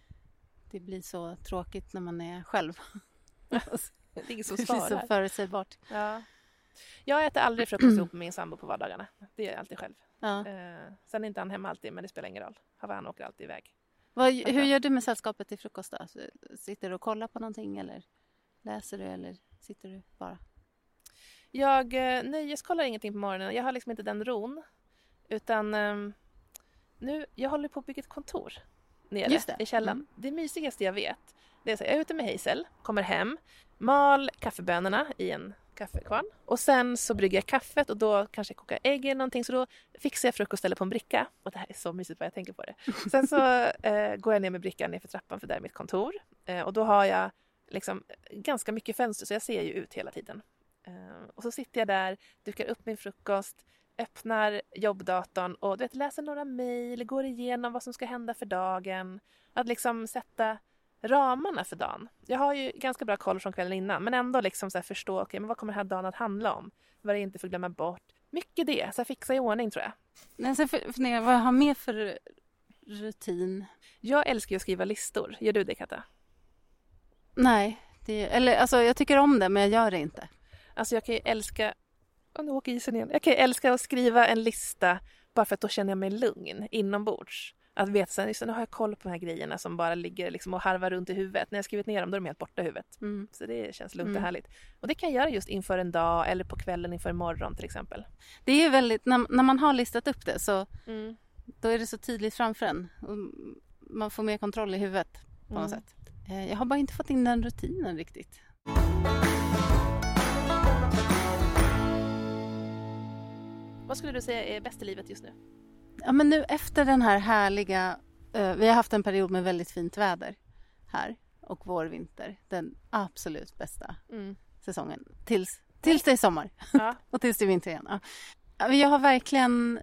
det blir så tråkigt när man är själv. Det är ingen som det blir så förutsägbart. Ja. Jag äter aldrig frukost ihop med min sambo på vardagarna. Det gör jag alltid själv. Ja. Eh, sen är inte han hemma alltid, men det spelar ingen roll. Han åker alltid iväg. Vad, hur gör du med sällskapet till frukost då? Så- Sitter du och kollar på någonting eller läser du eller sitter du bara? Jag eh, nöjeskollar ingenting på morgonen. Jag har liksom inte den ron. Utan ehm, nu, jag håller på att bygga ett kontor nere i källaren. Mm. Det mysigaste jag vet, det är så jag är ute med Hazel, kommer hem, mal kaffebönorna i en kaffekvarn och sen så brygger jag kaffet och då kanske jag kokar ägg eller någonting så då fixar jag frukost eller på en bricka. Och det här är så mysigt vad jag tänker på det. Sen så eh, går jag ner med brickan ner för trappan för där är mitt kontor eh, och då har jag liksom ganska mycket fönster så jag ser ju ut hela tiden. Eh, och så sitter jag där, dukar upp min frukost, öppnar jobbdatorn och du vet, läser några mejl, går igenom vad som ska hända för dagen. Att liksom sätta ramarna för dagen. Jag har ju ganska bra koll från kvällen innan men ändå liksom så förstå, okay, men vad kommer den här dagen att handla om? Vad jag inte får glömma bort. Mycket det, så fixa i ordning tror jag. Men sen funderar jag, vad jag har med för rutin? Jag älskar ju att skriva listor. Gör du det Katta? Nej, det, eller alltså jag tycker om det men jag gör det inte. Alltså jag kan ju älska, oh, nu åker isen igen. Jag kan ju älska att skriva en lista bara för att då känner jag mig lugn inombords. Att veta att nu har jag koll på de här grejerna som bara ligger liksom och harvar runt i huvudet. När jag skrivit ner dem då är de helt borta i huvudet. Mm. Så det känns lugnt mm. och härligt. Och det kan jag göra just inför en dag eller på kvällen inför imorgon till exempel. Det är väldigt, när, när man har listat upp det så mm. då är det så tydligt framför en. Man får mer kontroll i huvudet på något mm. sätt. Eh, jag har bara inte fått in den rutinen riktigt. Vad skulle du säga är bäst i livet just nu? Ja, men nu efter den här härliga... Uh, vi har haft en period med väldigt fint väder här och vår, vinter. Den absolut bästa mm. säsongen. Tills, tills det är sommar ja. och tills det är vinter igen. Ja. Jag har verkligen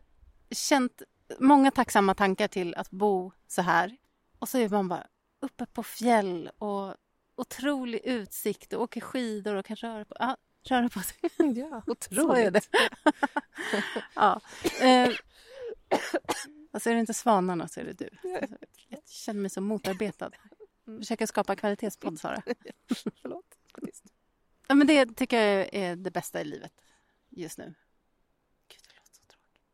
känt många tacksamma tankar till att bo så här. Och så är man bara uppe på fjäll och otrolig utsikt och åker skidor och kan röra på, ja, röra på sig. Ja, otroligt. Så är det. ja. Eh, alltså är det inte svanarna så är det du. Jag känner mig så motarbetad. Mm. Försöker skapa kvalitetspodd, Sara. Förlåt. Ja, men det tycker jag är det bästa i livet just nu. Gud, det låter så tråkigt.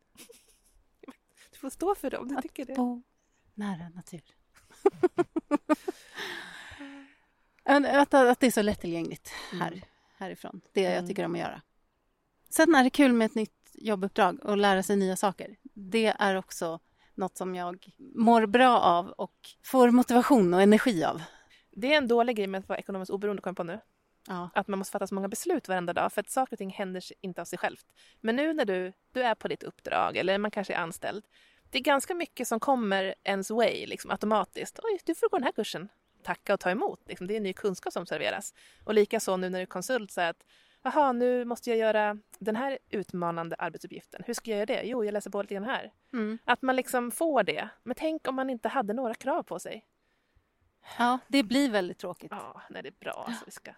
Du får stå för det om du att tycker det. Att bo nära natur. att, att det är så lättillgängligt här, mm. härifrån. Det mm. jag tycker om att göra. Sen är det kul med ett nytt jobbuppdrag och lära sig nya saker. Det är också något som jag mår bra av och får motivation och energi av. Det är en dålig grej med att vara ekonomiskt oberoende, kommer på nu. Ja. Att man måste fatta så många beslut varenda dag för att saker och ting händer inte av sig självt. Men nu när du, du är på ditt uppdrag eller man kanske är anställd. Det är ganska mycket som kommer ens way liksom, automatiskt. Oj, du får gå den här kursen. Tacka och ta emot. Liksom, det är ny kunskap som serveras. Och likaså nu när du är konsult så att Jaha, nu måste jag göra den här utmanande arbetsuppgiften. Hur ska jag göra det? Jo, jag läser på lite grann här. Mm. Att man liksom får det. Men tänk om man inte hade några krav på sig. Ja, det blir väldigt tråkigt. Ja, nej, det är bra. Alltså, vi ska...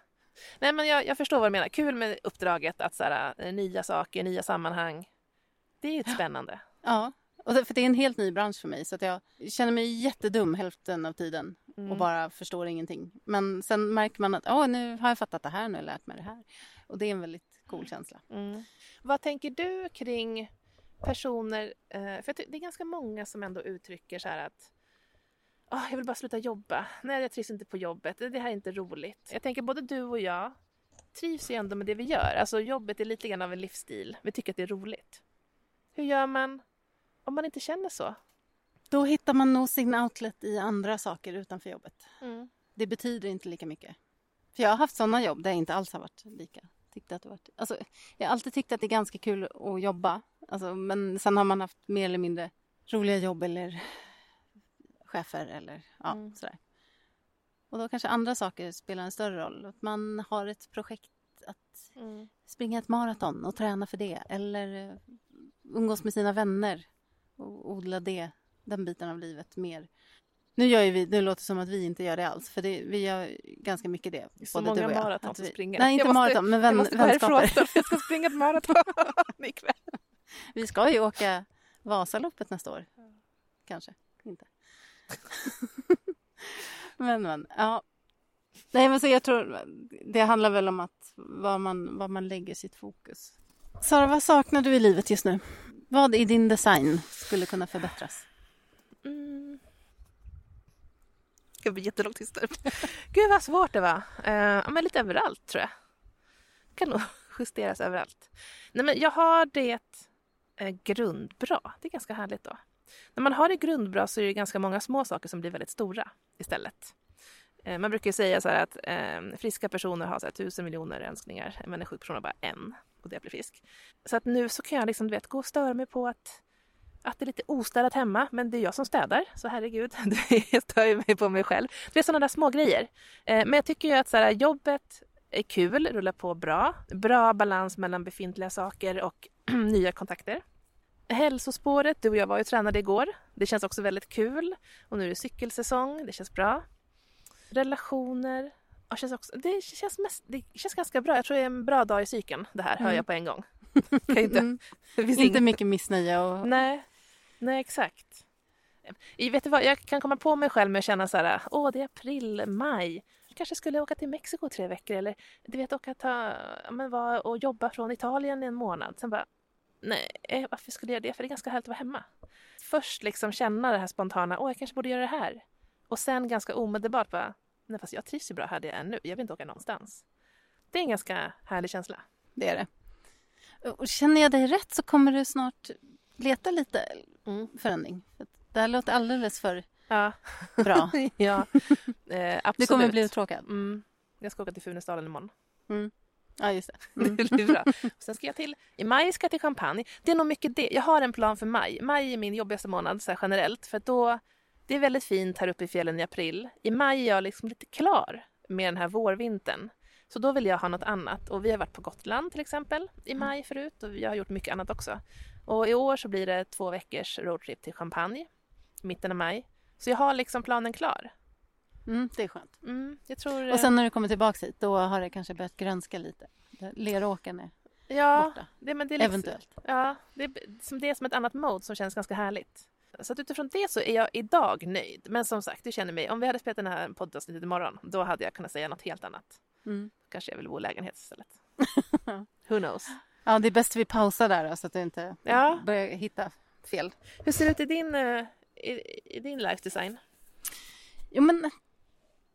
Nej, men jag, jag förstår vad du menar. Kul med uppdraget att så här, eh, nya saker, nya sammanhang. Det är ju spännande. Ja, och för det är en helt ny bransch för mig så att jag känner mig jättedum hälften av tiden mm. och bara förstår ingenting. Men sen märker man att oh, nu har jag fattat det här, nu har jag lärt mig det här. Och det är en väldigt cool känsla. Mm. Vad tänker du kring personer, eh, för det är ganska många som ändå uttrycker så här att oh, jag vill bara sluta jobba. Nej, jag trivs inte på jobbet. Det här är inte roligt. Jag tänker både du och jag trivs ju ändå med det vi gör. Alltså jobbet är lite grann av en livsstil. Vi tycker att det är roligt. Hur gör man om man inte känner så? Då hittar man nog sin outlet i andra saker utanför jobbet. Mm. Det betyder inte lika mycket. För jag har haft sådana jobb där jag inte alls har varit lika tyckte att det var... Alltså, jag har alltid tyckt att det är ganska kul att jobba. Alltså, men sen har man haft mer eller mindre roliga jobb eller chefer eller ja, mm. sådär. Och då kanske andra saker spelar en större roll. Att man har ett projekt att mm. springa ett maraton och träna för det. Eller umgås med sina vänner och odla det, den biten av livet mer. Nu gör ju vi, det låter som att vi inte gör det alls, för det, vi gör ganska mycket det. det så många maraton att springa. Nej, inte måste, maraton, men vän, jag vänskaper. jag ska springa ett maraton ikväll. Vi ska ju åka Vasaloppet nästa år. Kanske, inte. men, men, ja. Nej, men så jag tror det handlar väl om att var man, var man lägger sitt fokus. Sara, vad saknar du i livet just nu? Vad i din design skulle kunna förbättras? Mm. Det blir jättelång tyst Gud vad svårt det var. Uh, men lite överallt tror jag. Kan nog justeras överallt. Nej men jag har det eh, grundbra. Det är ganska härligt då. När man har det grundbra så är det ganska många små saker som blir väldigt stora istället. Eh, man brukar ju säga så att ehm, friska personer har så här, tusen miljoner önskningar men en sjuk person har bara en och det blir frisk. Så att nu så kan jag liksom, du vet, gå och störa mig på att att det är lite ostädat hemma, men det är jag som städar. Så herregud, det stör ju mig på mig själv. Det är sådana där små grejer. Eh, men jag tycker ju att så här, jobbet är kul, rullar på bra. Bra balans mellan befintliga saker och nya kontakter. Hälsospåret, du och jag var ju tränade igår. Det känns också väldigt kul. Och nu är det cykelsäsong, det känns bra. Relationer, ja, känns också, det, känns mest, det känns ganska bra. Jag tror det är en bra dag i cykeln det här, hör Mm. jag på en gång. Inte, Mm. Inte mycket missnöje och... Nej, nej exakt. Vet du vad, jag kan komma på mig själv med att känna så här, åh det är april, maj. Jag kanske skulle åka till Mexiko tre veckor eller du vet åka ta, men var, och jobba från Italien i en månad. Sen bara, nej, eh, varför skulle jag göra det? För det är ganska härligt att vara hemma. Först liksom känna det här spontana, åh jag kanske borde göra det här. Och sen ganska omedelbart bara, nej fast jag trivs ju bra här där jag är nu, jag vill inte åka någonstans. Det är en ganska härlig känsla. Det är det. Och känner jag dig rätt så kommer du snart leta lite förändring. För att Det här låter alldeles för Ja, bra. ja eh, absolut. Du kommer bli uttråkad. Mm. Jag ska åka till Funäsdalen imorgon. Ja, just det. Mm. Det blir bra. Och sen ska jag till, I maj ska jag till Champagne. Det är nog mycket det. Jag har en plan för maj. Maj är min jobbigaste månad så generellt. För då, det är väldigt fint här uppe i fjällen i april. I maj är jag liksom lite klar med den här vårvintern. Så då vill jag ha något annat. Och vi har varit på Gotland till exempel i maj förut. Och jag har gjort mycket annat också. Och i år så blir det två veckors roadtrip till Champagne. i Mitten av maj. Så jag har liksom planen klar. Mm, det är skönt. Mm, jag tror... Och sen när du kommer tillbaka hit, då har det kanske börjat grönska lite. Leråkern är ja, borta. det, men det är liksom, Eventuellt. Ja, det är, som, det är som ett annat mode som känns ganska härligt. Så att utifrån det så är jag idag nöjd. Men som sagt, du känner mig. Om vi hade spelat den här poddavsnittet imorgon, då hade jag kunnat säga något helt annat. Mm. Kanske jag vill bo i lägenhet istället. Who knows? Ja, det är bäst vi pausar där då, så att du inte Ja. börjar hitta fel. Hur ser det ut i din, eh, i, i din life design? Jo, men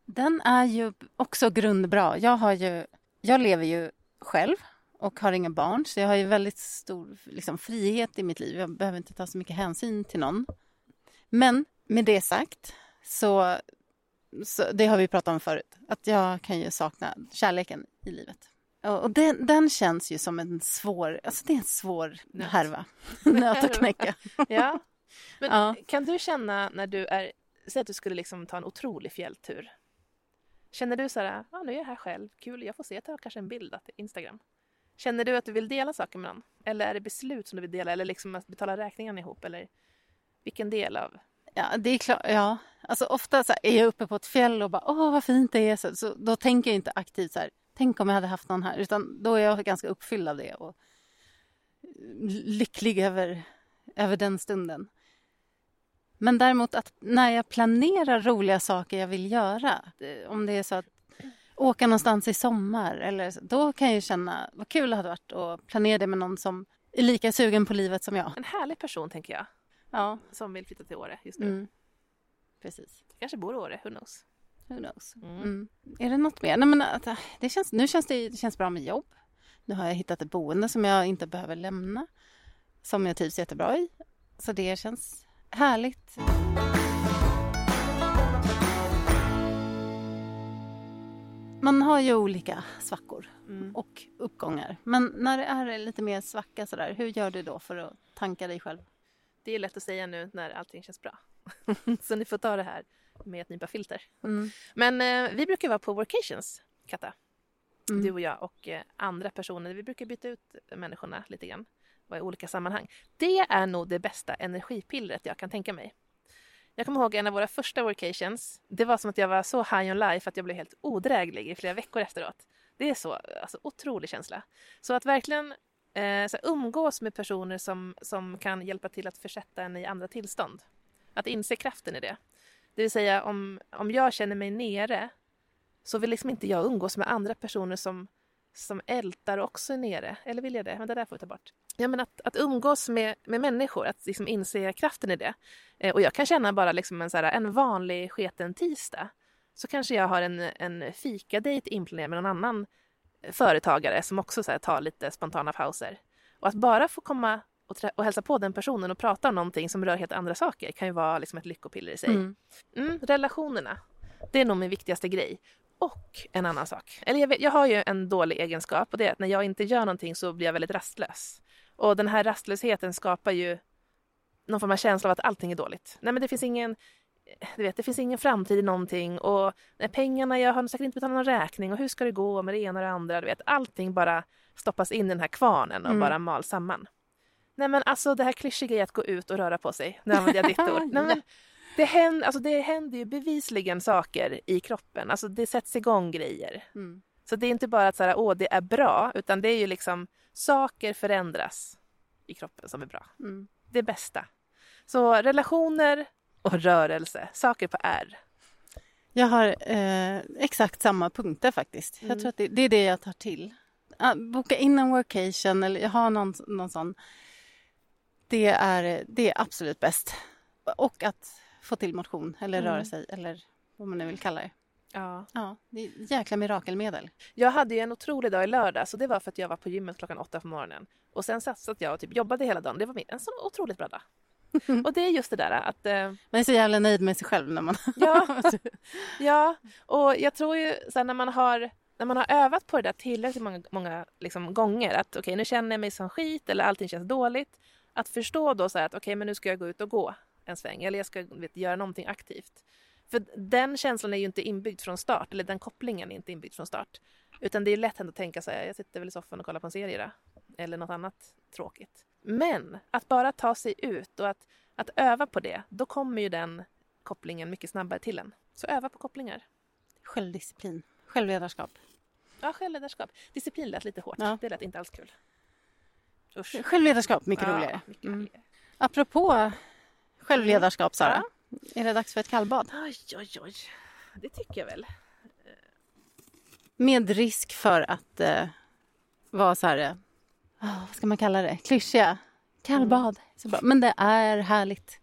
den är ju också grundbra. Jag, har ju, jag lever ju själv och har inga barn, så jag har ju väldigt stor liksom, frihet i mitt liv. Jag behöver inte ta så mycket hänsyn till någon. Men med det sagt, så, så det har vi pratat om förut, att jag kan ju sakna kärleken i livet. Och den, den känns ju som en svår, alltså det är en svår Nöt. härva, nöt att knäcka. Ja. Men Ja. kan du känna när du är, säg att du skulle liksom ta en otrolig fjälltur. Känner du så här, ah, nu är jag här själv, kul, jag får se, ta kanske en bild till Instagram. Känner du att du vill dela saker med någon? Eller är det beslut som du vill dela eller liksom att betala räkningarna ihop? Eller vilken del av? Ja, det är klart. Ja. Alltså, ofta så här, är jag uppe på ett fjäll och bara åh vad fint det är. Så, så, då tänker jag inte aktivt så här, tänk om jag hade haft någon här. Utan då är jag ganska uppfylld av det och lycklig över, över den stunden. Men däremot att när jag planerar roliga saker jag vill göra, det- om det är så att åka någonstans i sommar, eller då kan jag känna vad kul det hade varit att planera det med någon som är lika sugen på livet som jag. En härlig person tänker jag, Ja, som vill flytta till Åre just nu. mm. precis. Kanske bor i Åre, who knows? Who knows? Mm. Mm. Är det något mer? Nej, men äh, det känns, nu känns det, det känns bra med jobb. Nu har jag hittat ett boende som jag inte behöver lämna. Som jag trivs jättebra i. Så det känns härligt. Man har ju olika svackor Mm. och uppgångar. Men när det är lite mer svacka sådär, hur gör du då för att tanka dig själv? Det är lätt att säga nu när allting känns bra. Så ni får ta det här med ett nypa filter. Mm. Men eh, vi brukar vara på workations, Katta. Mm. Du och jag och eh, andra personer. Vi brukar byta ut människorna lite grann och i olika sammanhang. Det är nog det bästa energipillret jag kan tänka mig. Jag kommer ihåg en av våra första workations. Det var som att jag var så high on life att jag blev helt odräglig i flera veckor efteråt. Det är så alltså, otrolig känsla. Så att verkligen eh, så umgås med personer som, som kan hjälpa till att försätta en i andra tillstånd. Att inse kraften i det. Det vill säga om, om jag känner mig nere så vill liksom inte jag umgås med andra personer som, som ältar och också är nere. Eller vill jag det? Men det där får vi ta bort. Ja, men att, att umgås med, med människor, att liksom inse kraften i det. Eh, och jag kan känna bara liksom en, så här, en vanlig sketen tisdag så kanske jag har en, en fikadejt inplanerad med någon annan eh, företagare som också så här, tar lite spontana pauser. Och att bara få komma och, och hälsa på den personen och prata om någonting som rör helt andra saker kan ju vara liksom ett lyckopiller i sig. Mm. Mm, relationerna. Det är nog min viktigaste grej. Och en annan sak. Eller jag, vet, jag har ju en dålig egenskap och det är att när jag inte gör någonting så blir jag väldigt rastlös. Och den här rastlösheten skapar ju någon form av känsla av att allting är dåligt. Nej men det finns ingen, du vet, det finns ingen framtid i någonting och pengarna, jag har säkert inte betalat någon räkning och hur ska det gå med det ena och det andra, du vet. Allting bara stoppas in i den här kvarnen och Mm. bara mal samman. Nej men alltså det här klyschiga i att gå ut och röra på sig. Nu använder jag ditt ord. Nej, men det, händer, alltså, det händer ju bevisligen saker i kroppen. Alltså det sätts igång grejer. Mm. Så det är inte bara att så här, åh det är bra, utan det är ju liksom saker förändras i kroppen som är bra. Mm. Det bästa. Så relationer och rörelse, saker på R. Jag har eh, exakt samma punkter faktiskt. Jag Mm. tror att det, det är det jag tar till. Ah, boka in en workation eller ha någon, någon sån. Det är, det är absolut bäst. Och att få till motion eller Mm. röra sig eller vad man nu vill kalla det. Ja. Ja, det är jäkla mirakelmedel. Jag hade ju en otrolig dag i lördag så det var för att jag var på gymmet klockan åtta på morgonen. Och sen satt jag och typ jobbade hela dagen. Det var min, en så otroligt bra dag. Och det är just det där att eh, Man är så jävla nöjd med sig själv när man... Ja, ja. och jag tror ju så här, när man har när man har övat på det där tillräckligt många, många liksom, gånger att okej nu känner jag mig som skit eller allting känns dåligt. Att förstå då så här att okej men nu ska jag gå ut och gå en sväng eller jag ska vet, göra någonting aktivt. För den känslan är ju inte inbyggd från start eller den kopplingen är inte inbyggd från start. Utan det är lätt att tänka så här, jag sitter väl i soffan och kollar på en serie då. Eller något annat tråkigt. Men att bara ta sig ut och att, att öva på det, då kommer ju den kopplingen mycket snabbare till en. Så öva på kopplingar. Självdisciplin, självledarskap. Ja, självledarskap. Disciplin lät lite hårt. Ja. Det lät inte alls kul. Usch. Självledarskap, mycket Ja, roligare. mycket Mm. Apropå självledarskap, Sara. Är det dags för ett kallbad? Oj, oj, oj. Det tycker jag väl. Med risk för att eh, vara så här, ah, vad ska man kalla det, klyschiga. Kallbad. Så bra. Men det är härligt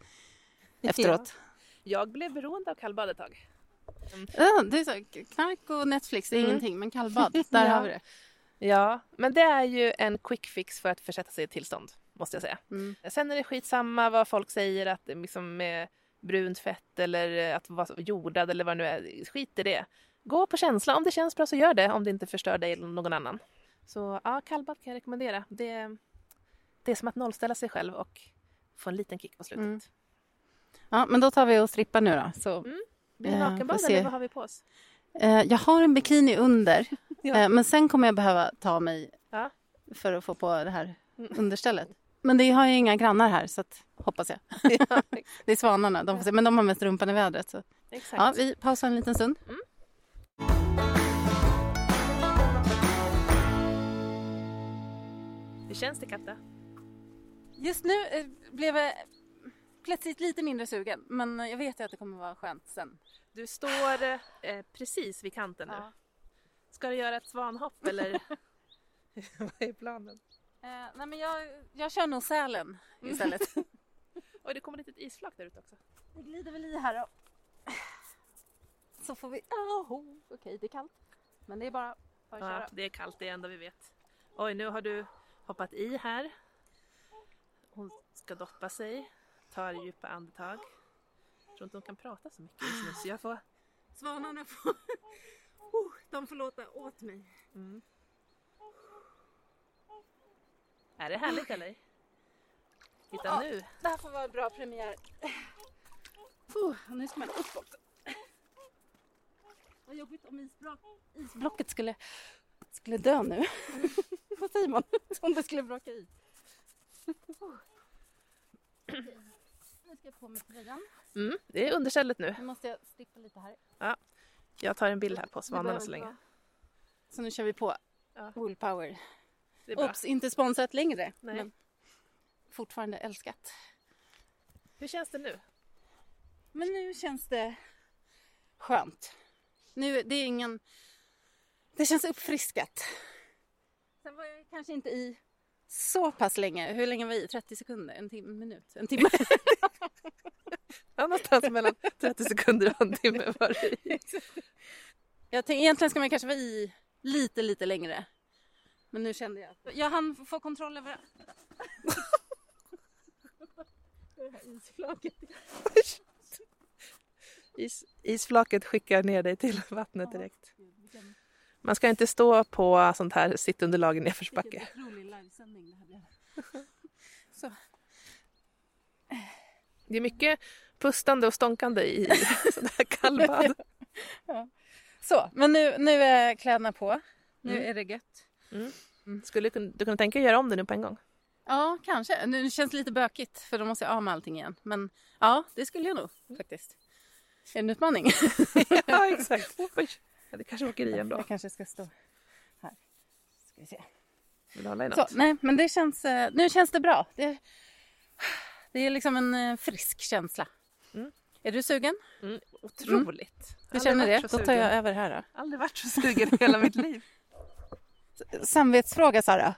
efteråt. Jag blev beroende av kallbad ett tag. Ja, det är så, knark och Netflix, det är Mm. ingenting. Men kallbad, där Ja. har vi det. Ja, men det är ju en quick fix för att försätta sig i ett tillstånd, måste jag säga. Mm. Sen är det skitsamma vad folk säger att det liksom med brunt fett eller att vara jordad eller vad det nu är. Skit i det. Gå på känsla. Om det känns bra så gör det om det inte förstör dig eller någon annan. Så ja, kallbad kan jag rekommendera. Det, det är som att nollställa sig själv och få en liten kick på slutet. Mm. Ja, men då tar vi och strippar nu då. Så, Blir det Eh, nakenbad eller vad har vi på oss? Eh, jag har en bikini under, Ja. eh, men sen kommer jag behöva ta mig Ja. för att få på det här Mm. understället. Men det har ju inga grannar här, så att, hoppas jag. ja, Det är svanarna, de får se. men de har mest rumpan i vädret. Så. exakt. Ja, vi pausar en liten stund. Hur känns det Katta? Just nu eh, blev jag plötsligt lite mindre sugen, men jag vet ju att det kommer vara skönt sen. Du står eh, precis vid kanten nu. Ja. Ska du göra ett svanhopp eller? vad är planen? Eh, nej, men jag, jag kör nog Sälen istället. Oj, det kommer ett litet isflak där ute också. Det glider väl i här då. Så får vi... Oh, Okej, det är kallt. Men det är bara, bara att Ja, köra. det är kallt, det är enda vi vet. Oj, nu har du hoppat i här. Hon ska doppa sig, tar djupa andetag. Jag tror inte hon kan prata så mycket just nu så jag får... Svanarna får... Oh, de får låta åt mig. Mm. Är det härligt eller? Titta Ja. nu. Det här får vara en bra premiär. Oh, nu ska man upp också. Vad jobbigt om isblock, isblocket skulle, skulle dö nu. Vad säger man? Om det skulle braka i. Nu ska jag på mig tröjan. Mm, det är understället nu. Nu måste jag strippa lite här. Jag tar en bild här på svanarna så länge. Så nu kör vi på Ja. Wool Power. Det är bra. Oops, inte sponsrat längre. Nej. Men fortfarande älskat. Hur känns det nu? Men nu känns det skönt. Nu, det är ingen... Det känns uppfriskat. Sen var jag kanske inte i så pass länge. Hur länge var jag i? 30 sekunder? En timme? En minut? En timme? Ja, någonstans mellan 30 sekunder och en timme var det jag tänkte, egentligen ska man kanske vara i lite, lite längre. Men nu kände jag att jag hann få kontroll över det här isflaket. Is, isflaket skickar ner dig till vattnet direkt. Man ska inte stå på sånt här sittunderlag i nedförsbacke. Det är mycket pustande och stånkande i sådana här kallbad. Så, men nu, nu är kläderna på. Nu Mm. är det gött. Skulle du kunna, du kunna tänka dig göra om det nu på en gång? Ja, kanske. Nu känns det lite bökigt för då måste jag av med allting igen. Men ja, det skulle jag nog faktiskt. Är det en utmaning? ja, exakt. Ja, det kanske åker i ändå. Jag kanske ska stå här. Ska vi se. Vill du hålla i Så, något? nej, men det känns, eh, nu känns det bra. Det, det är liksom en eh, frisk känsla. Mm. Är du sugen? Mm, otroligt. Du Aldrig känner det? så Då tar jag över här då. Aldrig varit så sugen i hela mitt liv. Samvetsfråga Sara.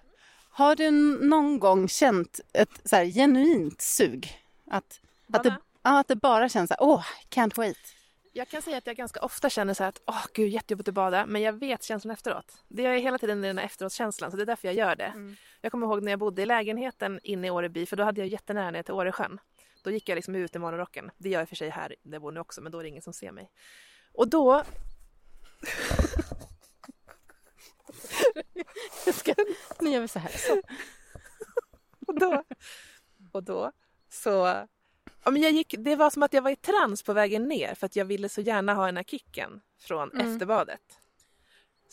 Har du någon gång känt ett så här, genuint sug? Att, att, det, att det bara känns så här, åh, can't wait. Jag kan säga att jag ganska ofta känner så här att åh gud jättejobbigt att bada men jag vet känslan efteråt. Det är hela tiden den här efteråtskänslan så det är därför jag gör det. Mm. Jag kommer ihåg när jag bodde i lägenheten inne i Åreby för då hade jag jättenära ner till Åresjön. Då gick jag liksom ut i morgonrocken. Det gör jag för sig här där jag bor nu också men då är det ingen som ser mig. Och då, Jag ska, nu gör vi så här. Så. och då, och då så Ja, men jag gick, det var som att jag var i trans på vägen ner för att jag ville så gärna ha den här kicken från Mm. efterbadet.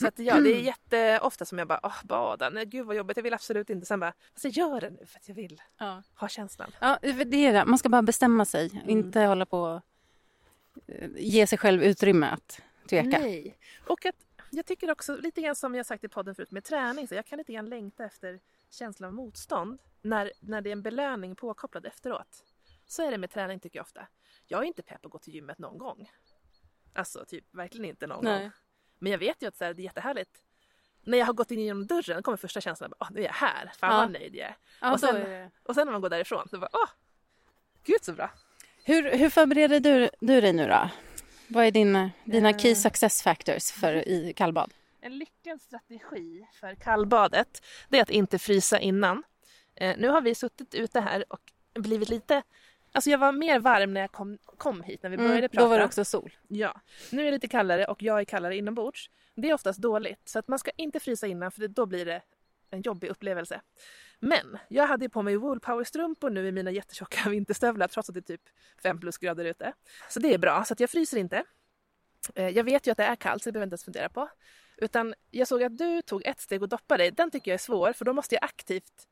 Så att ja, det är jätteofta som jag bara, åh bada, nej gud vad jobbigt, jag vill absolut inte. Sen bara, jag gör det nu för att jag vill Ja. ha känslan. Ja, det är det. Man ska bara bestämma sig. Mm. Inte hålla på och eh, ge sig själv utrymme att tveka. Nej. Och att jag tycker också, lite grann som jag sagt i podden förut med träning, så jag kan lite grann längta efter känslan av motstånd när, när det är en belöning påkopplad efteråt. Så är det med träning tycker jag ofta. Jag är inte pepp att gå till gymmet någon gång. Alltså typ verkligen inte någon Nej. gång. Men jag vet ju att så här, det är jättehärligt. När jag har gått in genom dörren kommer första känslan att nu är jag här. Fan Ja. vad nöjd jag är. Ja, Och sen- är Och sen när man går därifrån så bara åh, gud så bra. Hur, hur förbereder du, du dig nu då? Vad är din, dina Eh. key success factors för i kallbad? En lyckad strategi för kallbadet det är att inte frysa innan. Eh, nu har vi suttit ute här och blivit lite... Alltså jag var mer varm när jag kom, kom hit, när vi började prata. Mm, då var det också sol. Ja. Nu är det lite kallare och jag är kallare inombords. Det är oftast dåligt, så att man ska inte frysa innan för då blir det en jobbig upplevelse. Men jag hade ju på mig woolpowerstrumpor nu i mina jättetjocka vinterstövlar trots att det är typ 5 plusgrader ute. Så det är bra, så att jag fryser inte. Eh, Jag vet ju att det är kallt så det behöver jag inte ens fundera på. Utan jag såg att du tog ett steg och doppade dig. Den tycker jag är svår för då måste jag aktivt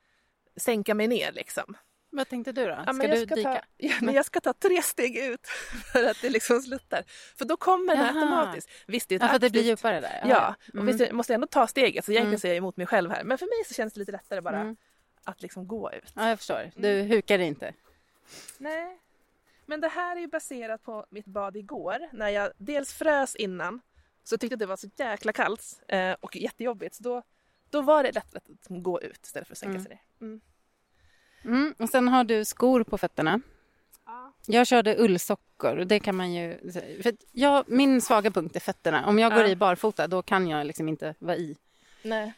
sänka mig ner liksom. Vad tänkte du då? Ja, Ska men jag du dyka? Ta, ja, men jag ska ta tre steg ut för att det liksom sluttar. För då kommer det Jaha. automatiskt. Visst, det är Ja, för det blir djupare där. Ja, och Mm. visst, jag måste ändå ta steget så egentligen Mm. är jag emot mig själv här. Men för mig så känns det lite lättare bara Mm. att liksom gå ut. ja, jag förstår. Du hukar inte. Nej. Men det här är ju baserat på mitt bad igår när jag dels frös innan så tyckte jag det var så jäkla kallt eh, och jättejobbigt. Så då, då var det lätt att gå ut istället för att sänka Mm. sig ner. Mm. Och sen har du skor på fötterna. Ja. Jag körde ullsockor det kan man ju... För jag, min svaga punkt är fötterna. Om jag går Ja. i barfota då kan jag liksom inte vara i. Nej.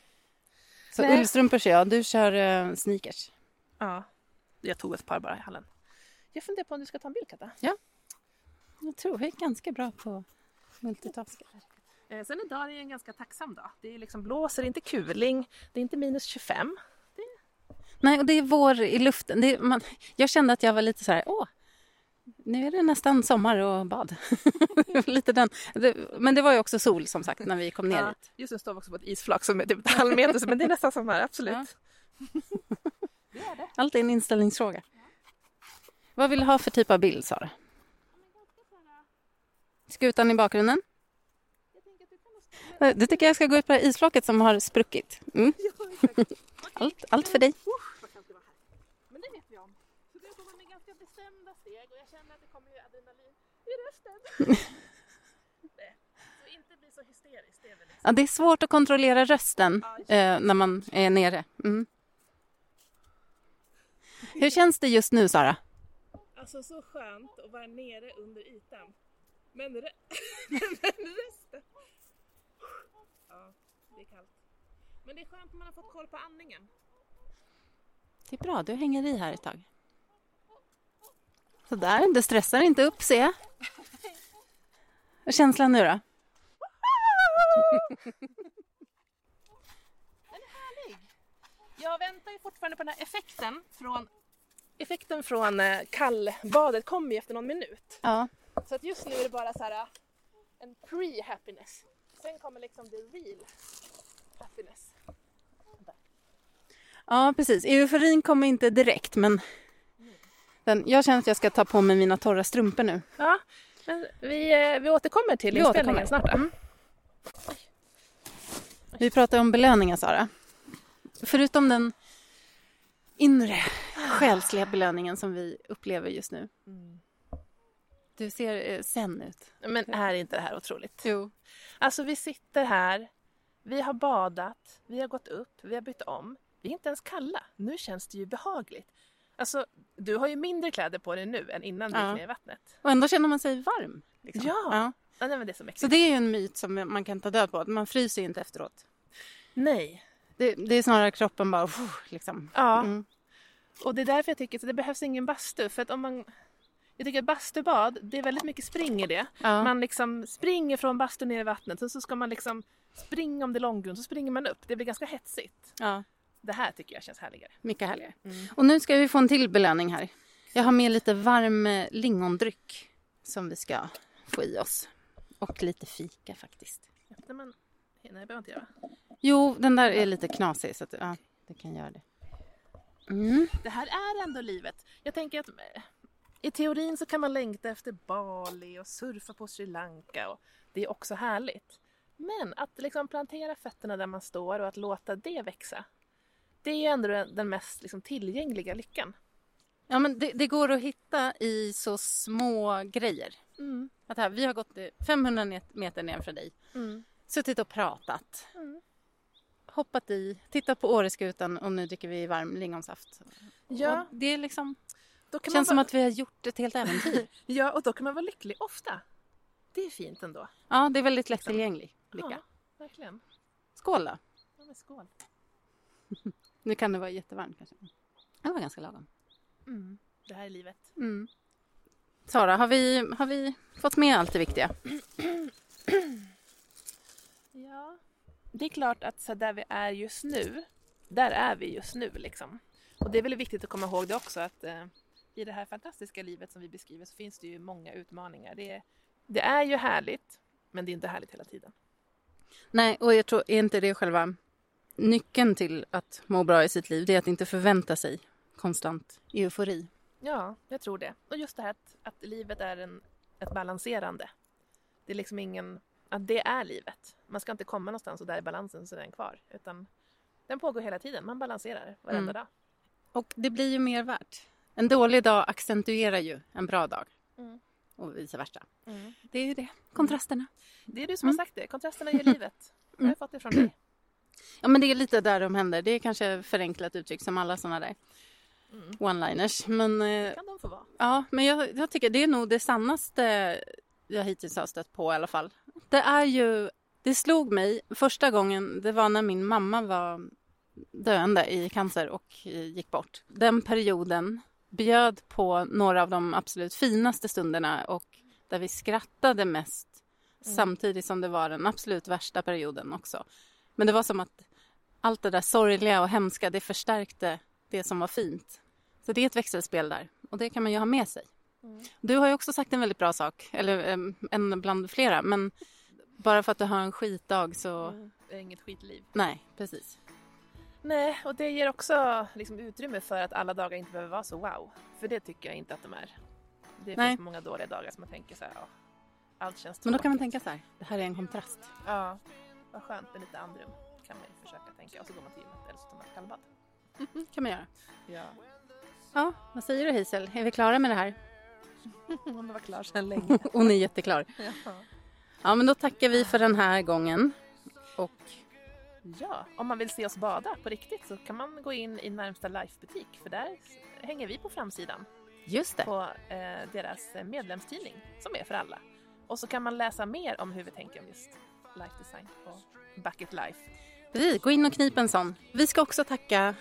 Så Nej. ullstrumpor kör jag. Du kör uh, sneakers. Ja. Jag tog ett par bara i hallen. Jag funderar på om du ska ta en bild Katta. Jag tror jag är ganska bra på multitaska. Eh, sen idag är det en ganska tacksam dag. Det är liksom blåser, inte kuling, det är inte minus 25. Nej, och det är vår i luften. Det är, man, jag kände att jag var lite så här, åh, nu är det nästan sommar och bad. lite den. Det, men det var ju också sol som sagt när vi kom ner Ja, just nu står vi också på ett isflak som är typ en halv meter, men det är nästan som här, absolut. Ja. Allt är en inställningsfråga. Vad vill du ha för typ av bild, Sara? Skutan i bakgrunden? Eh, Du tycker jag ska gå ut på det här isflaket som har spruckit? Mm. Allt, allt för dig. Men det vet vi om. Så det går med ganska bestämda steg och jag känner att det kommer ju adrenalin i rösten. Nej, så inte bli så hysteriskt. Det är väl liksom. Ja, det är svårt att kontrollera rösten eh, när man är nere. Mm. Hur känns det just nu, Sara? Alltså så skönt att vara nere under ytan. Men, re- men resten... Det är kallt. Men det är skönt när man har fått koll på andningen. Det är bra, du hänger i här ett tag. Sådär, det stressar inte upp, ser jag. Är känslan nu då? Jag väntar ju fortfarande på den här effekten från Effekten från eh, kallbadet kommer ju efter någon minut. Ja. Så att just nu är det bara så här eh, en pre-happiness. Sen kommer liksom the real happiness. Ja, precis. Euforin kommer inte direkt, men den, jag känner att jag ska ta på mig mina torra strumpor nu. Ja, men vi, eh, vi återkommer till Vi inspelningen återkommer. snart. Mm. Vi pratar om belöningar, Sara. Förutom den inre, själsliga belöningen som vi upplever just nu. Du ser eh, sen ut. Men är inte det här otroligt? Jo. Alltså vi sitter här, vi har badat, vi har gått upp, vi har bytt om. Vi är inte ens kalla. Nu känns det ju behagligt. Alltså, du har ju mindre kläder på dig nu än innan du Ja. gick ner i vattnet. Och ändå känner man sig varm. liksom. Ja. ja. Ja, nej, det är så Så mäktigt. det är ju en myt som man kan ta död på. Man fryser ju inte efteråt. Nej. Det, det är snarare kroppen bara... Liksom. Ja, Mm. och det är därför jag tycker att det behövs ingen bastu. För att om man... Jag tycker att bastubad, det är väldigt mycket spring i det. Ja. Man liksom springer från bastun ner i vattnet och så ska man liksom springa om det är långgrund så springer man upp. Det blir ganska hetsigt. ja, Det här tycker jag känns härligare. mycket härligare. Mm. Och nu ska vi få en till belöning här. Jag har med lite varm eh, lingondryck som vi ska få i oss. Och lite fika faktiskt. Öppnar man... Nej, behöver inte göra. Jo, den där är lite knasig så att, ja, det kan göra det. Mm. Det här är ändå livet. Jag tänker att eh, i teorin så kan man längta efter Bali och surfa på Sri Lanka och det är också härligt. Men att liksom plantera fötterna där man står och att låta det växa. Det är ju ändå den mest liksom tillgängliga lyckan. Ja, men det, det går att hitta i så små grejer. Mm. Att här, vi har gått eh, 500 net- meter ner från dig, Mm. suttit och pratat, Mm. hoppat i, tittat på Åreskutan och nu dricker vi varm lingonsaft. Ja, Och det är liksom, känns man som vara, att vi har gjort ett helt äventyr. ja, och då kan man vara lycklig ofta. Det är fint ändå. ja, det är väldigt lättillgänglig lycka. Ja, verkligen. Skål då! Ja, men skål. Nu kan det vara jättevarmt kanske. Det var ganska lagom. Mm. Det här är livet. Mm. Sara, har vi, har vi fått med allt det viktiga? Ja. Det är klart att så där vi är just nu, där är vi just nu liksom. Och det är väl viktigt att komma ihåg det också att eh, i det här fantastiska livet som vi beskriver så finns det ju många utmaningar. Det är, det är ju härligt, men det är inte härligt hela tiden. Nej, och jag tror är inte det själva nyckeln till att må bra i sitt liv. Det är att inte förvänta sig konstant eufori. Ja, jag tror det. Och just det här att, att livet är en, ett balanserande. Det är liksom ingen... Att det är livet. Man ska inte komma någonstans och där är balansen så är den kvar. Utan den pågår hela tiden. Man balanserar varenda Mm. dag. Och det blir ju mer värt. En dålig dag accentuerar ju en bra dag. Mm. Och vice versa. Mm. Det är ju det, kontrasterna. Det är du som Mm. har sagt det. Kontrasterna gör livet. Jag har fått det från dig. Ja, men det är lite där de händer. Det är kanske förenklat uttryck som alla sådana där Mm. one-liners. Men, eh, kan de få vara. ja, men jag, jag tycker det är nog det sannaste jag hittills har stött på i alla fall. Det är ju, det slog mig första gången, det var när min mamma var döende i cancer och gick bort. Den perioden bjöd på några av de absolut finaste stunderna och där vi skrattade mest Mm. samtidigt som det var den absolut värsta perioden också. Men det var som att allt det där sorgliga och hemska, det förstärkte det som var fint. Så det är ett växelspel där och det kan man ju ha med sig. Mm. Du har ju också sagt en väldigt bra sak, eller en bland flera, men bara för att du har en skitdag så... Mm. Det är inget skitliv. Nej, precis. Nej, och det ger också liksom, utrymme för att alla dagar inte behöver vara så wow. För det tycker jag inte att de är. Det Nej. finns många dåliga dagar som man tänker så här, ja, allt känns Men då kan man tråkigt. tänka så här, det här är en kontrast. Ja, vad skönt med lite andrum kan man ju försöka tänka. Och så går man till gymmet eller så tar man ett kallbad. kan man göra. Ja, Ja, vad säger du Hazel? Är vi klara med det här? man var klar sedan länge. Hon är jätteklar. ja. Ja, men då tackar vi för den här gången. Och ja, om man vill se oss bada på riktigt så kan man gå in i närmsta Life-butik för där hänger vi på framsidan just det, på eh, deras eh, medlemstidning som är för alla. Och så kan man läsa mer om hur vi tänker om just life design och bucket life. precis, gå in och knip en sån. Vi ska också tacka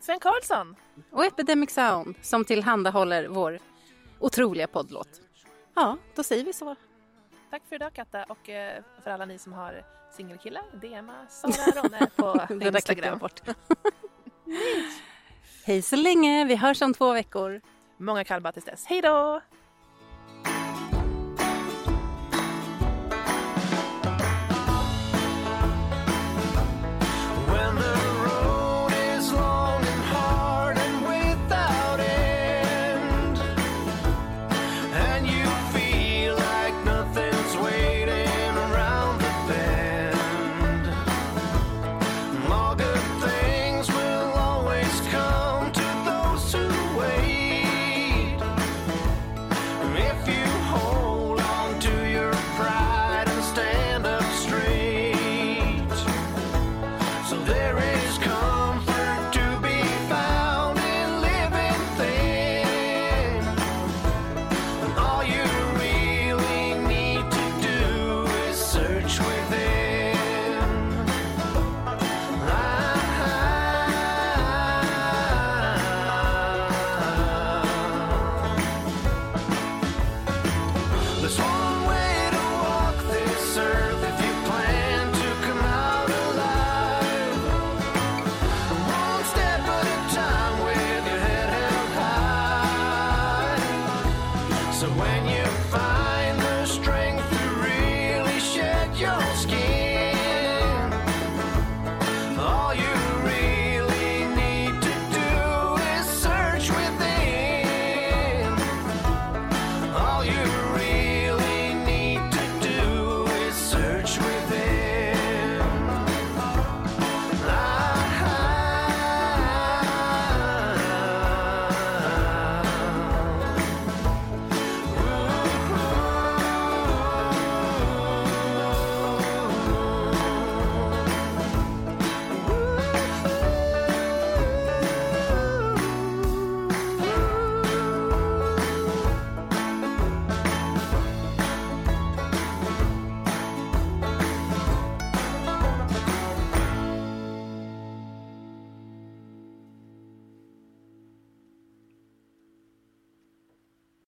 Sven Karlsson! och Epidemic Sound som tillhandahåller vår otroliga poddlåt. Ja, då säger vi så. Tack för idag Katta och eh, för alla ni som har singelkillar, DMa Sara Ronne på Det där klippte jag Instagram. bort. Hej så länge, vi hörs om två veckor. Många kallbad tills dess. Hej då!